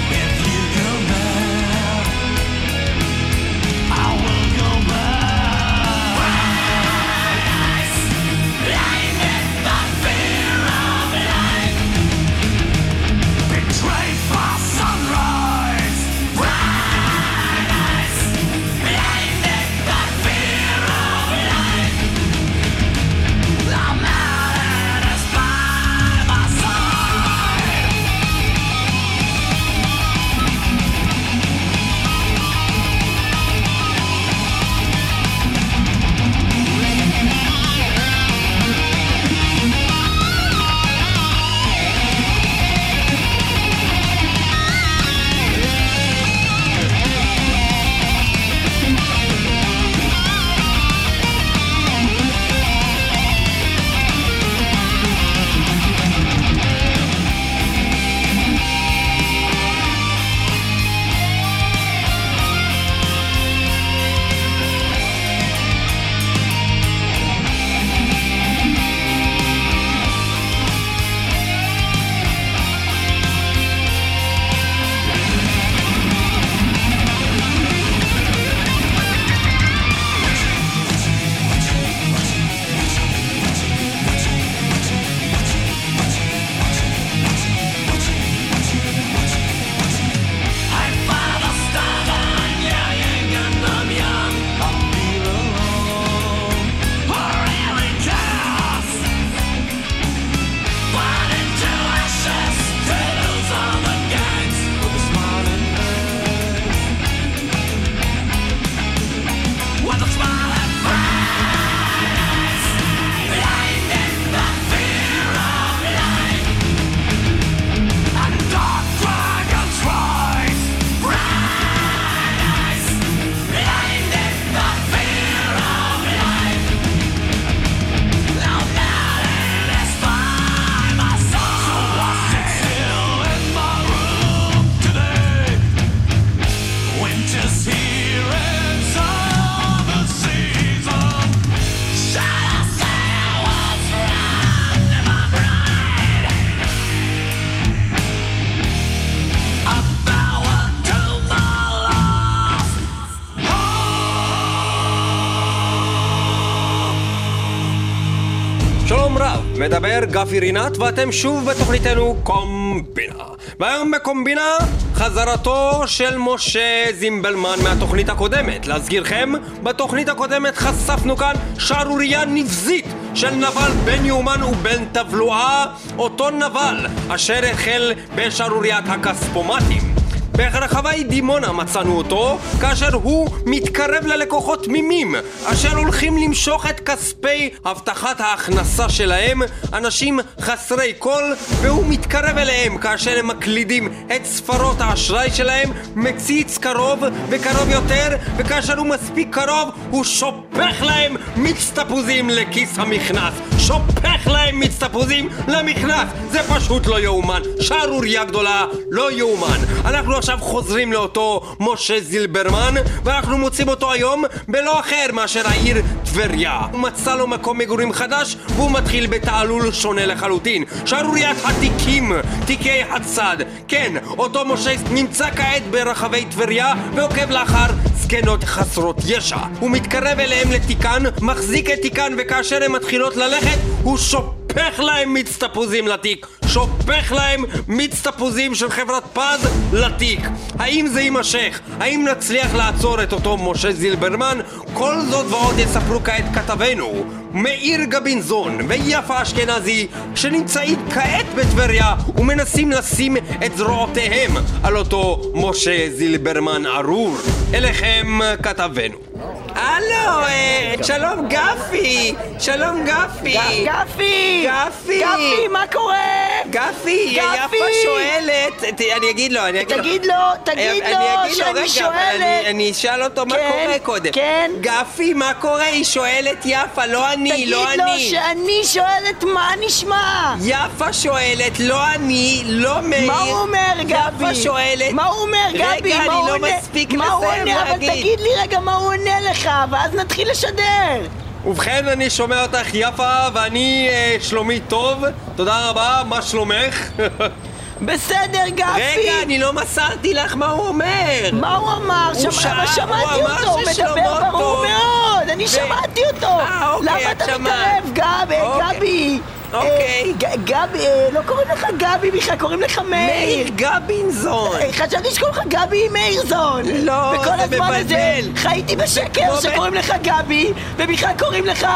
מדבר גפי רינת ואתם שוב בתוכניתנו קומבינה. והיום בקומבינה, חזרתו של משה זימבלמן מהתוכנית הקודמת. להזכירכם, בתוכנית הקודמת חשפנו כאן שערורייה נבזית של נבל בן יאומן ובן תבלועה, אותו נבל אשר החל בשערוריית הכספומטים. ברחבי דימונה מצאנו אותו, כאשר הוא מתקרב ללקוחות תמימים, אשר הולכים למשוך את כספי הבטחת ההכנסה שלהם, אנשים חסרי כל, והוא מתקרב אליהם כאשר הם מקלידים את ספרות האשראי שלהם, מציץ קרוב וקרוב יותר, וכאשר הוא מספיק קרוב, הוא שופך להם מיץ תפוזים לכיס המכנס. שופך להם מיץ תפוזים למכנס! זה פשוט לא יאומן. שערורייה גדולה, לא יאומן. אנחנו עכשיו חוזרים לאותו משה זילברמן, ואנחנו מוצאים אותו היום בלא אחר מאשר העיר טבריה. הוא מצא לו מקום מגורים חדש, והוא מתחיל בתעלול שונה לחלוטין. שערוריית התיקים, תיקי הצד. כן, אותו משה נמצא כעת ברחבי טבריה, ועוקב לאחר זקנות חסרות ישע. הוא מתקרב אליהם לתיקן, מחזיק את תיקן, וכאשר הן מתחילות ללכת, הוא שופך להם מיץ תפוזים לתיק. שופך להם מיץ תפוזים של חברת פז לתיק. האם זה יימשך? האם נצליח לעצור את אותו משה זילברמן? כל זאת ועוד יספרו כעת כתבינו. מאיר גבינזון ויפה אשכנזי שנמצאים כעת בטבריה ומנסים לשים את זרועותיהם על אותו משה זילברמן ארור. אליכם כתבנו. הלו, אה, שלום גפי! שלום גפי! גפי! גפי! גפי, מה קורה? גפי, יפה! שואלת, אני אגיד לו, אני אגיד לו. תגיד לו, תגיד אני לו אגיד לו, שאני שואלת. אני- אני אשאל אותו מה כן, קורה קודם. כן. גפי, מה קורה? היא שואלת יפה, לא אני, תגיד לא לו אני. שאני שואלת מה נשמע! יפה שואלת, לא אני, לא מאיר. מה הוא אומר, גבי? יפה שואלת. מה הוא אומר, גבי? רגע, אני לא עונה? מספיק מה הוא לסיים עונה? אבל להגיד. תגיד לי רגע מה הוא עונה לך, ואז נתחיל לשדר! ובכן, אני שומע אותך יפה, ואני אה, שלומי טוב. תודה רבה, מה שלומך? בסדר, [laughs] גפי! רגע, אני לא מסרתי לך מה הוא אומר. מה הוא אמר? הוא שמע- שמעתי הוא אמר אותו, הוא מדבר ברור טוב. מאוד! אני שמעתי אותו! אה, אוקיי, למה את אתה שמעת. מתערב, גב- אוקיי. גבי? אוקיי. אה, ג- גבי, אה, לא קוראים לך גבי בכלל, קוראים לך מאיר! מאיר גבינזון. אה, חשבתי שקוראים לך גבי מאירזון! לא, וכל זה הזמן הזה מבלבל. חייתי כמו בשקר ב- שקוראים לך גבי, ובכלל קוראים לך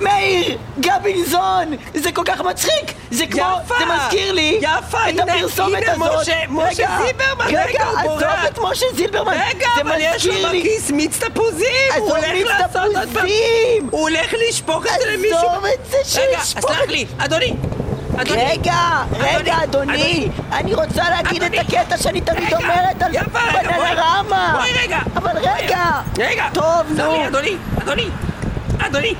מאיר גבינזון! זה כל כך מצחיק! זה כמו, יפה. זה מזכיר לי יפה, את הנה, הפרסומת הנה הזאת. משה- משה רגע, זילברמן, רגע, רגע, הוא עזוב בורח. את משה זילברמן! רגע, אבל יש לו בכיס מיץ תפוזים! הוא עזוב הולך לעשות עוד פעם... הוא הולך לשפוך את זה למישהו... עזוב את זה רגע, שישפוך סלח את- לי, אדוני! אדוני! רגע, רגע, אדוני, אדוני. אני רוצה להגיד את אדוני. הקטע שאני תמיד רגע, אומרת על רגע, רגע. אבל רגע. רגע! טוב, סלח נו. אדוני! אדוני! אדוני!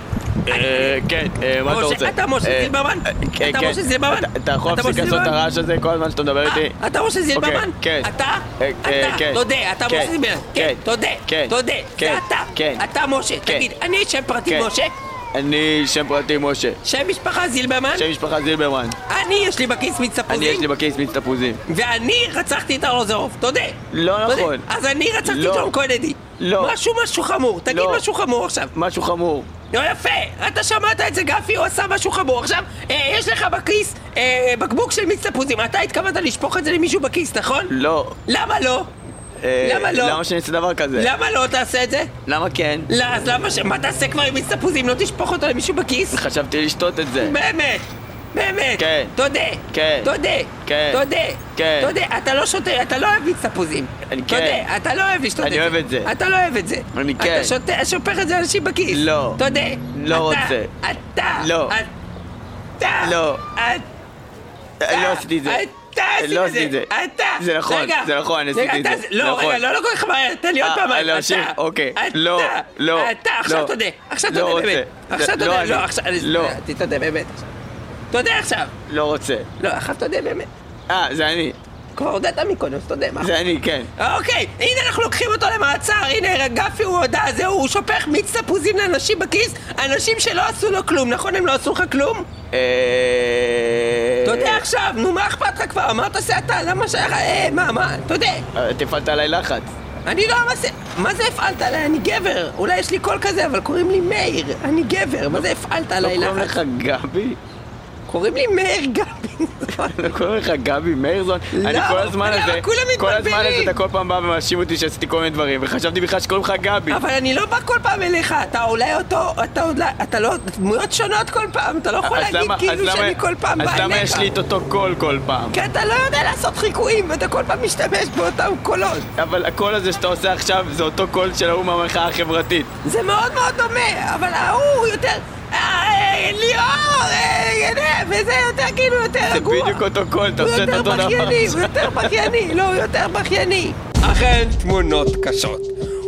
אה, כן, אה, מה אתה רוצה? אתה משה אה, זילברמן? אה, כן, אתה כן. משה זילברמן? אתה- אתה יכול אתה להפסיק לעשות את זילברמן? הרעש הזה כל הזמן שאתה מדבר איתי? אתה משה זילברמן? כן. אתה? אתה, כן. תודה, אתה כן. משה זילברמן. כן, כן. תודה, כן. תודה. כן. זה אתה. כן. אתה משה. כן. תגיד, אני שם פרטי כן. משה, אני שם פרטי משה. שם משפחה זילברמן, שם משפחה זילברמן. אני יש לי בכיס מיץ אני יש תפוזים, לי בכיס מיץ תפוזים. ואני רצחתי את ארלוזרוב, תודה. לא תודה. נכון. אז אני רצחתי את לא. ג'ון קונדי. לא. משהו משהו חמור, תגיד לא. משהו חמור עכשיו. משהו חמור. לא יפה, אתה שמעת את זה גפי, הוא עשה משהו חמור. עכשיו, אה, יש לך בכיס אה, בקבוק של מיץ תפוזים, אתה התכוונת לשפוך את זה למישהו בכיס, נכון? לא. למה לא? אה, למה לא? למה שאני אעשה דבר כזה? למה לא תעשה את זה? למה כן? לא, אז למה ש... מה תעשה כבר עם מיץ תפוזים? לא תשפוך אותו למישהו בכיס? חשבתי לשתות את זה. באמת! באמת! כן. תודה! כן. תודה! כן. תודה! כן. תודה! אתה לא שותה, אתה לא אוהב מיץ תפוזים. אני תודה, כן. אתה לא אוהב לשתות את אני זה. אוהב את זה. אתה לא אוהב את זה. אני כן. אתה שותה, שופך את זה לאנשים בכיס. לא. תודה. לא רוצה. אתה... לא. אתה... לא. אתה... לא עשיתי את זה. אתה עשית לא את זה. אתה... זה נכון. זה נכון, אני עשיתי את אתה- זה. לא, נכון. רגע, לא לקרוא לך מהר, תן לי עוד אה, פעם. אה, להמשיך? אתה- אוקיי. אתה- לא, לא, אתה עכשיו לא. תודה. עכשיו לא תודה. באמת. עכשיו לא תודה. לא, עכשיו... לא. תודה באמת. תודה עכשיו. לא רוצה. לא, עכשיו תודה באמת. אה, זה אני. כבר הודעת מקודם, אז. מה? זה אני, כן. אוקיי, הנה אנחנו לוקחים אותו למעצר, הנה גפי הוא הודה, זהו, הוא שופך מיץ תפוזים לאנשים בכיס, אנשים שלא עשו לו כלום, נכון הם לא עשו לך כלום? אה... אתה יודע עכשיו, נו מה אכפת לך כבר, אמרת שאתה, למה שייך, אה, מה, מה, אתה יודע. אה, אתה הפעלת עליי לחץ. אני לא מה זה... מה זה הפעלת עליי? אני גבר. אולי יש לי קול כזה, אבל קוראים לי מאיר. אני גבר. מה זה הפעלת לא עליי קוראים לחץ? לך גבי? קוראים לי מאיר גבי. לא קוראים לך גבי מאירזון? אני כל הזמן למה? הזה, כל הזמן הזה. אתה כל פעם בא ומאשים אותי שעשיתי כל מיני דברים, וחשבתי בכלל שקוראים לך גבי. אבל אני לא בא כל פעם אליך, אתה אולי אותו, אתה אולי, אתה לא, דמויות שונות כל פעם, אתה לא יכול להגיד כאילו שאני כל פעם בא אליך. אז למה יש לי את אותו קול כל פעם? כי אתה לא יודע לעשות חיקויים, ואתה כל פעם משתמש באותם קולות. אבל הקול הזה שאתה עושה עכשיו זה אותו קול של ההוא מהמחאה החברתית. זה מאוד מאוד דומה, אבל ההוא יותר... ליאור, וזה יותר כאילו יותר זה רגוע. בדיוק אותו קול, אתה הוא עושה את יותר אותו דבר. בכייני, הוא יותר בכייני, לא, הוא יותר בכייני. אכן תמונות קשות.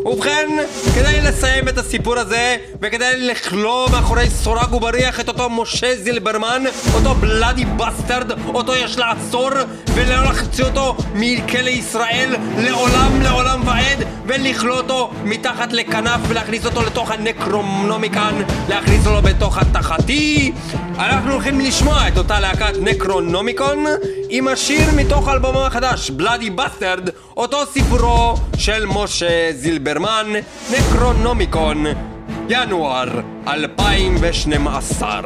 ובכן, כדי לסיים את הסיפור הזה, וכדי לכלוא מאחורי סורג ובריח את אותו משה זילברמן, אותו bloody bastard, אותו יש לעצור, ולא להוציא אותו מכלא ישראל לעולם לעולם ועד, ולכלוא אותו מתחת לכנף ולהכניס אותו לתוך ה Necronomicon, להכניס אותו בתוך התחתי. אנחנו הולכים לשמוע את אותה להקת Necronomicon עם השיר מתוך אלבומו החדש, Bloody Bastard, אותו סיפורו של משה זילברמן, Necronomicon, ינואר 2012.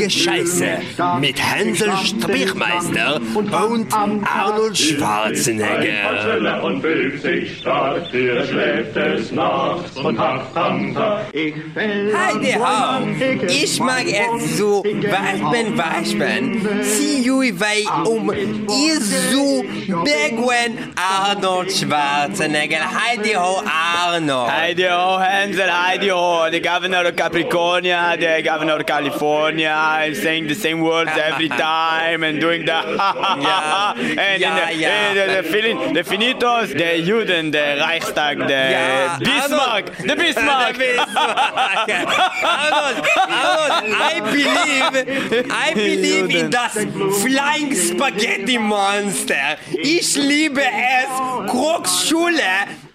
Kunge Scheiße mit Hänsel Strichmeister und Arnold Schwarzenegger. und fühlt sich stark, er schläft des Nachts und hat. Heide ho! Ich mag es so, was ben was ben. See you vai um ihr so Begwen Arnold Schwarzenegger. Heide ho Arnold. Heidi ho, Hansel, Heidi ho, the governor of Capricornia, the governor of California, and saying the same words every [laughs] time and doing the ha ha ha ha, and Yeah, in the, yeah. in the, the, feeling, the finitos, the Juden, the Reichstag, the Yeah, Bismarck, the Bismarck. [laughs] The Bismarck. [laughs] Arnold, Arnold, I believe, I believe in das Flying Spaghetti Monster. Ich liebe es, Krux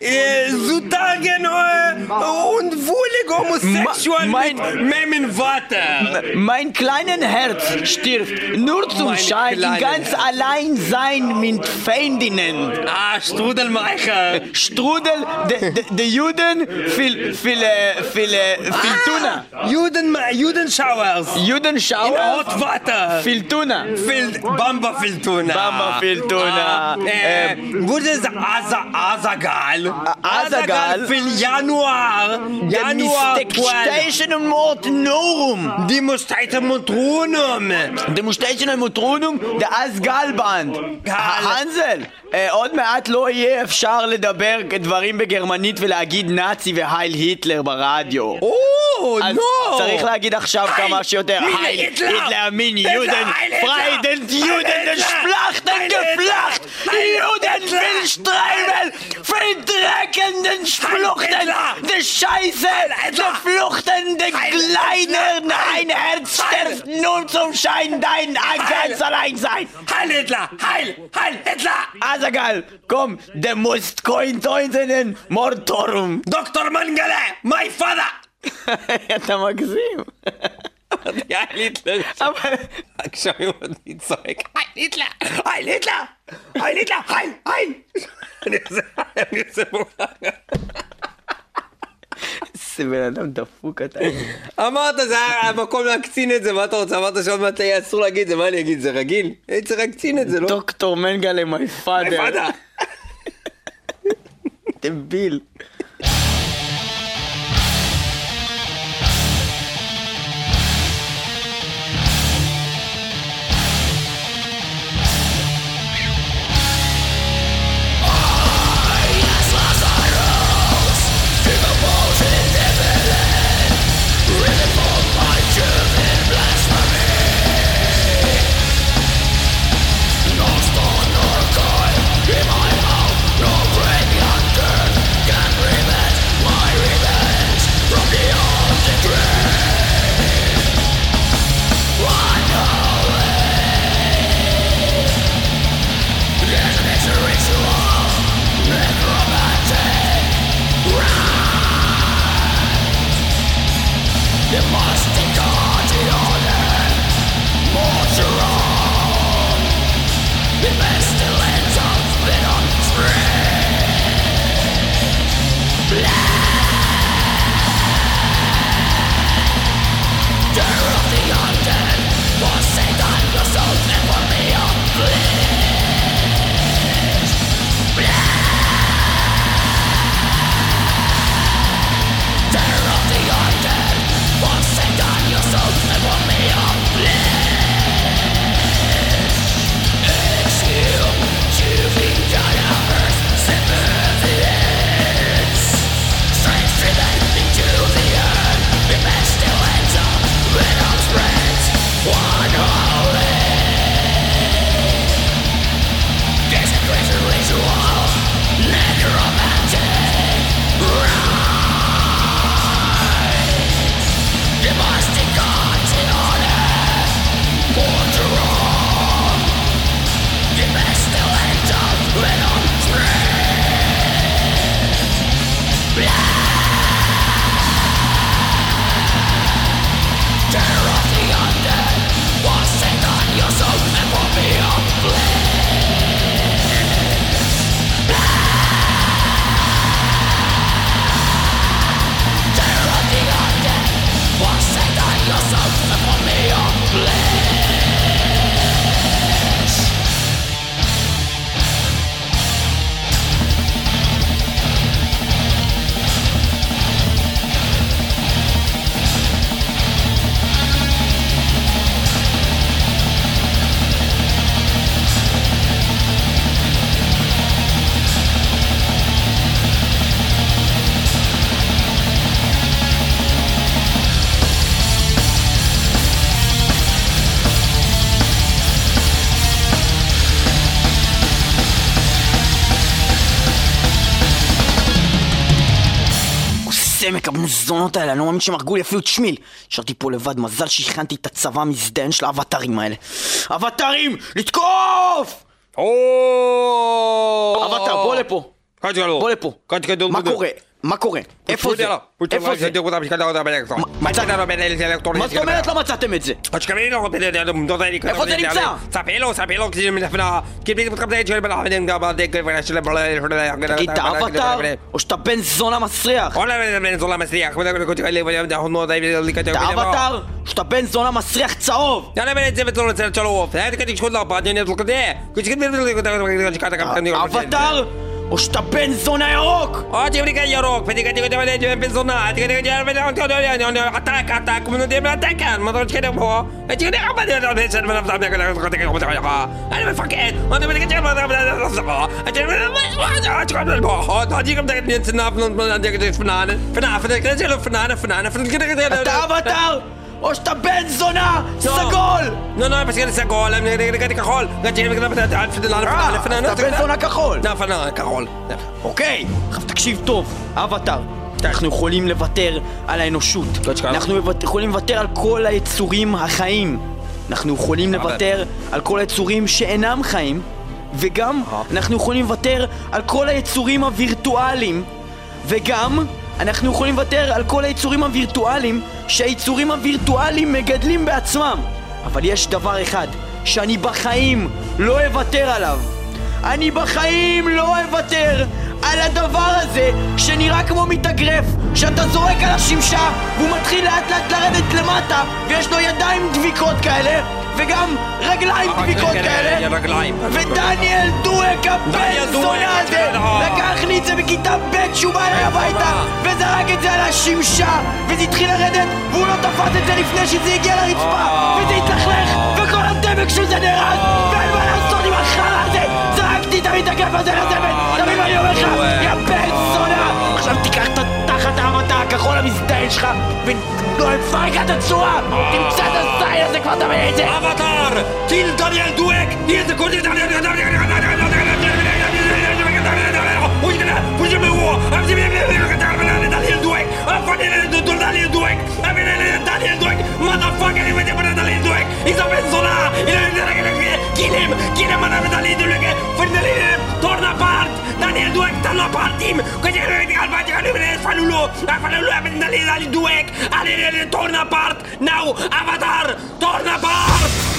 Äh, zudagen äh, und wohlige Homosexuellen mein, mit Vater. Mein kleinen Herz stirbt nur zum mein Schein, ganz allein sein mit Feindinnen. Ah, Strudelmeicher. Strudel, die de, de Juden, viel, viele, viele, viel Tuna. Juden, Judenschauers. Judenschauers. In Hotwater. Viel Tuna. Viel, Bamba viel Tuna. Bamba viel Tuna. Ah, äh, ähm. wurde es Asa, Asagal? Asagal will Januar. Januar. Stechen Morten Norum. Die muss Titan Motronum. Die muss Stechen Motronum. Der Asgalband. Hansel. עוד מעט לא יהיה אפשר לדבר דברים בגרמנית ולהגיד נאצי והייל היטלר ברדיו. Oh, אז no. צריך להגיד עכשיו הייל כמה שיותר מיני הייל היטלר. היטלר מין היטלר, יודן הייל היטלר. פריידן הייל יודן היטלר. דשפלכטן הייל היטלר. גפלכט הייל יודן היטלר. פיל שטריימל פיל דרקן den Spluchten, Hitler. de Scheiße, de Fluchten, de Kleiner, dein Herz sterbt nun zum Schein, dein ganz allein sein. Heil Hitler. Heil. Heil Hitler. Azagal, komm, de musst coin tointen mortorum. Dr. Mangala. My father. [laughs] אתה מגזים. [laughs] Ja, Hitler. אבל... עכשיו אני צועק. היי היטלר. היי היטלר. היי היטלר. היי. היי. אני עושה... אני עושה פה ככה. איזה בן אדם דפוק אתה. אמרת, זה היה המקום להקצין את זה, מה אתה רוצה? אמרת שעוד מעט יהיה אסור להגיד את זה, מה אני אגיד? זה רגיל? הייתי צריך להקצין את זה, לא? דוקטור מנגלה מי פאדר. דביל. סמק המוזונות האלה, אני לא מאמין שהם הרגו לי אפילו את שמיל. נשארתי פה לבד, מזל שהכנתי את הצבא המזדיין של האבטרים האלה. אבטרים! לתקוף! אבטר, בוא לפה. בוא לפה. מה קורה? מה קורה? איפה זה? איפה זה? מה זאת אומרת לא מצאתם את זה? איפה זה נמצא? תגיד, אתה אבטר? או שאתה בן זונה מסריח? אתה אבטר? שאתה בן זונה מסריח צהוב? אבטר? או שאתה בן זונה ירוק? אני מפקד! אתה אבטר? או שאתה בן זונה סגול! No, no, perché sei gol, אני כחול. אתה בן זונה כחול. כחול. אוקיי, עכשיו תקשיב טוב, אבטר. אנחנו יכולים לוותר על האנושות. אנחנו יכולים לוותר על כל היצורים החיים. אנחנו יכולים לוותר על כל היצורים שאינם חיים. וגם אנחנו יכולים לוותר על כל היצורים הווירטואליים. וגם אנחנו יכולים לוותר על כל היצורים הווירטואליים שהיצורים הווירטואליים מגדלים בעצמם. אבל יש דבר אחד שאני בחיים לא אוותר עליו. אני בחיים לא אוותר על הדבר הזה שנראה כמו מתאגרף שאתה זורק על השמשה והוא מתחיל לאט לאט לרדת למטה ויש לו ידיים דביקות כאלה וגם רגליים דביקות כאלה. ודניאל דואק הבן זונה הזה לקח לי את זה בכיתה ב' שהוא בא אליי הביתה וזרק את זה על השמשה וזה התחיל לרדת והוא לא תפס את זה לפני שזה הגיע לרצפה וזה התלכלך וכל הדבק של זה נהרס ואין מה לעשות עם החרא הזה. זרקתי את המתאגרף הזה לזבל. מה אני אומר לך יא בן זונה. עכשיו תיקח את התחת האבטה הכחול המזדיין שלך ונפרק את הצורה תמצא את הזין הזה כבר תבין את זה אבטר! טיל דניאל דואק! יהיה זה קודם Torna apart! tanno partim Questi calvati fan uno Fanno uno Prendali dai due Allora torna part. Now Avatar Torna part.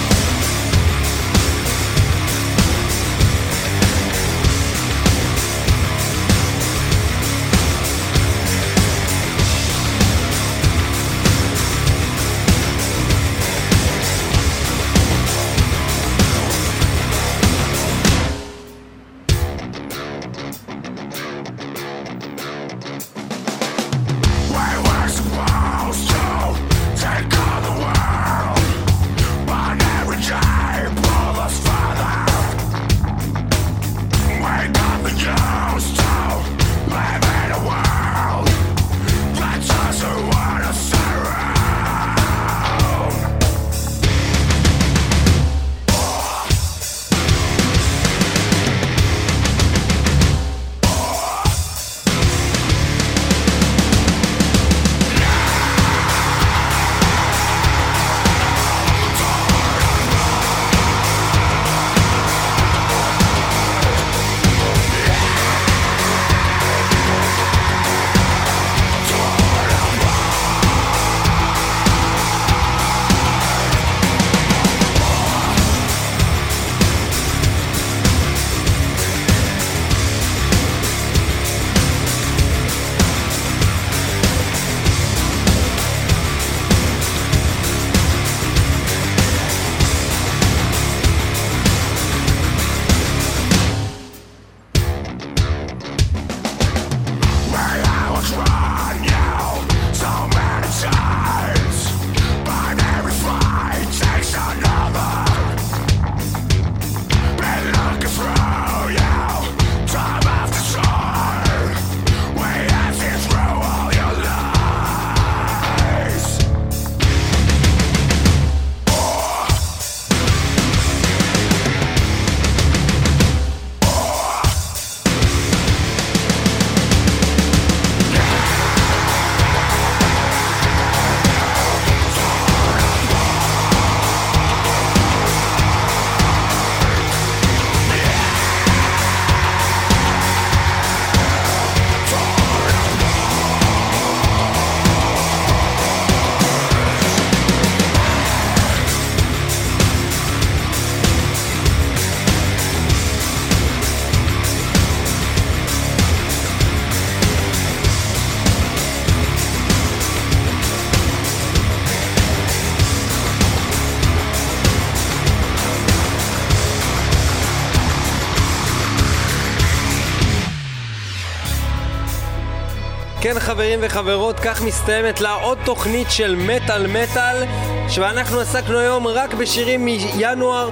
כן חברים וחברות, כך מסתיימת לה עוד תוכנית של מטאל מטאל שאנחנו עסקנו היום רק בשירים מינואר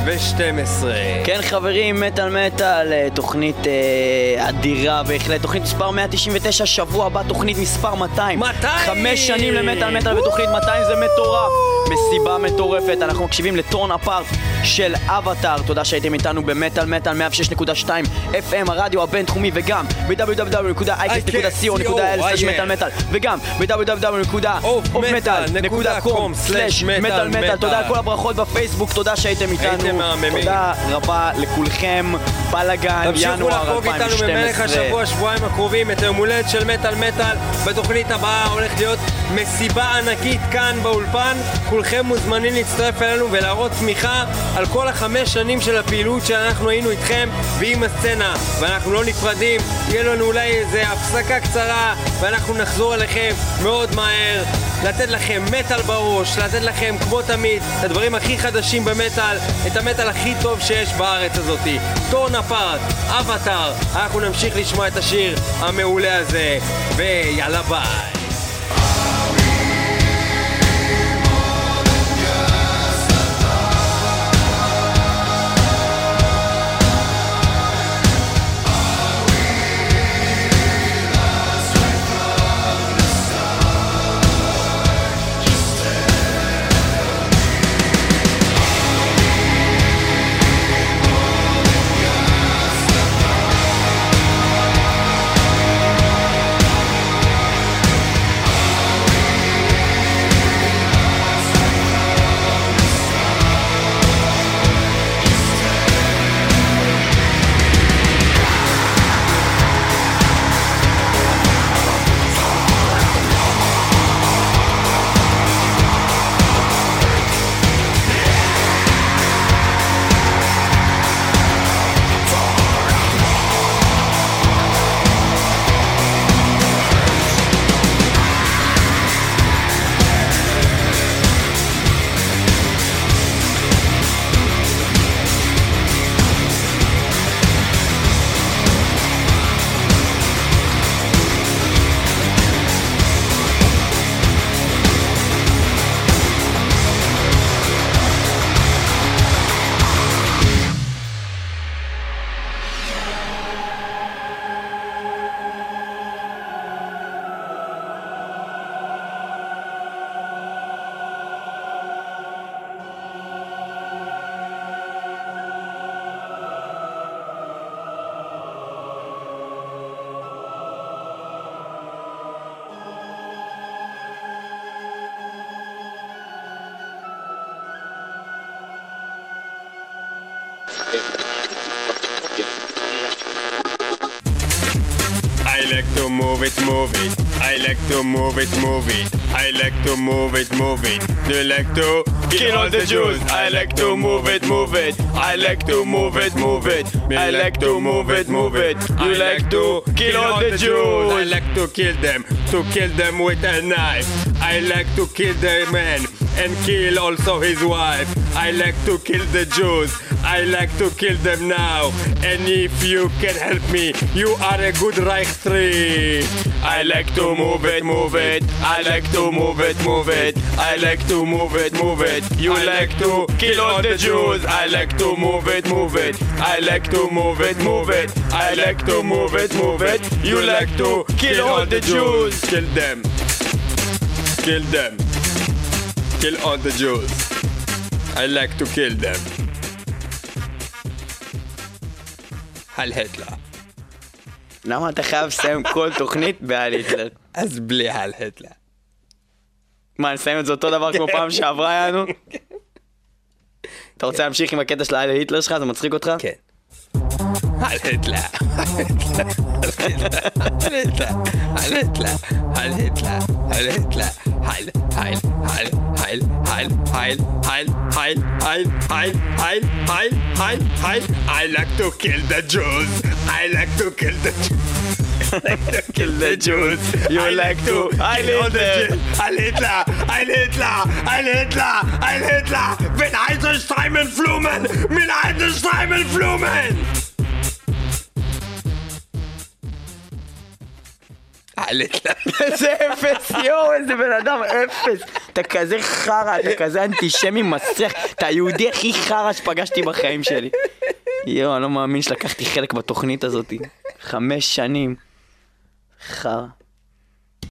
2012 כן חברים, מטאל מטאל, אה, תוכנית אה, אדירה בהחלט, תוכנית מספר 199, שבוע הבא תוכנית מספר 200 200! חמש שנים למטאל מטאל ותוכנית 200 זה מטורף. מסיבה מטורפת, אנחנו מקשיבים לטורן אפארט של אבטאר, תודה שהייתם איתנו במטאל מטאל 106.2 FM הרדיו הבינתחומי וגם ב-www.icast.co.il/מטאל מטאל וגם ב-www.ofmetal.com/מטאל מטאל תודה על כל הברכות בפייסבוק, תודה שהייתם איתנו הייתם מהממים. תודה רבה לכולכם, בלאגן, תמשיכו ינואר לחגוג איתנו 2012 במלך השבוע, שבועיים הקרובים, את היום הולדת של מטאל מטאל. בתוכנית הבאה הולכת להיות מסיבה ענקית כאן באולפן. כולכם מוזמנים להצטרף אלינו ולהראות תמיכה על כל החמש שנים של הפעילות שאנחנו היינו איתכם ועם הסצנה. ואנחנו לא נפרדים, יהיה לנו אולי איזה הפסקה קצרה, ואנחנו נחזור אליכם מאוד מהר. לתת לכם מטאל בראש, לתת לכם כמו תמיד את הדברים הכי חדשים במטאל, את המטאל הכי טוב שיש בארץ הזאתי. טורן אפארט, אבטאר, אנחנו נמשיך לשמוע את השיר המעולה הזה, ויאללה ביי. Like to move it, move it. I like to move it, move it. I like to move it, move it. Do you like to kill all the Jews? I like to move it, move it. I like to move it, move it. I like to move it, move it. You like to kill all the Jews? I like to kill them, to kill them with a knife. I like to kill the man and kill also his wife. I like to kill the Jews. I like to kill them now. And if you can help me, you are a good Reich 3. I like to move it, move it. I like to move it, move it. I like to move it, move it. You like to kill all the Jews. I like to move it, move it. I like to move it, move it. I like to move it, move it. You like to kill all the Jews. Kill them. Kill them. Kill all the Jews. I like to kill them. על היטלר. למה אתה חייב לסיים כל תוכנית בהל היטלר? אז בלי על היטלר. מה, נסיים את זה אותו דבר כמו פעם שעברה יענו? אתה רוצה להמשיך עם הקטע של ההל היטלר שלך? זה מצחיק אותך? כן. על היטלר. كده هنطلع هنطلع هنطلع هنطلع حل حل حل حل حل حل حل حل حل حل حل حل حل حل I like to kill the Jews I like to kill the Jews kill the Jews. You I like to. Heil Hitler. Heil Hitler. Heil Hitler. Heil Hitler. Bin Eisenstein Flumen. Bin Eisenstein Flumen. איזה אפס, יואו, איזה בן אדם אפס. אתה כזה חרא, אתה כזה אנטישמי מסריח. אתה היהודי הכי חרא שפגשתי בחיים שלי. יואו, אני לא מאמין שלקחתי חלק בתוכנית הזאת. חמש שנים. חרא.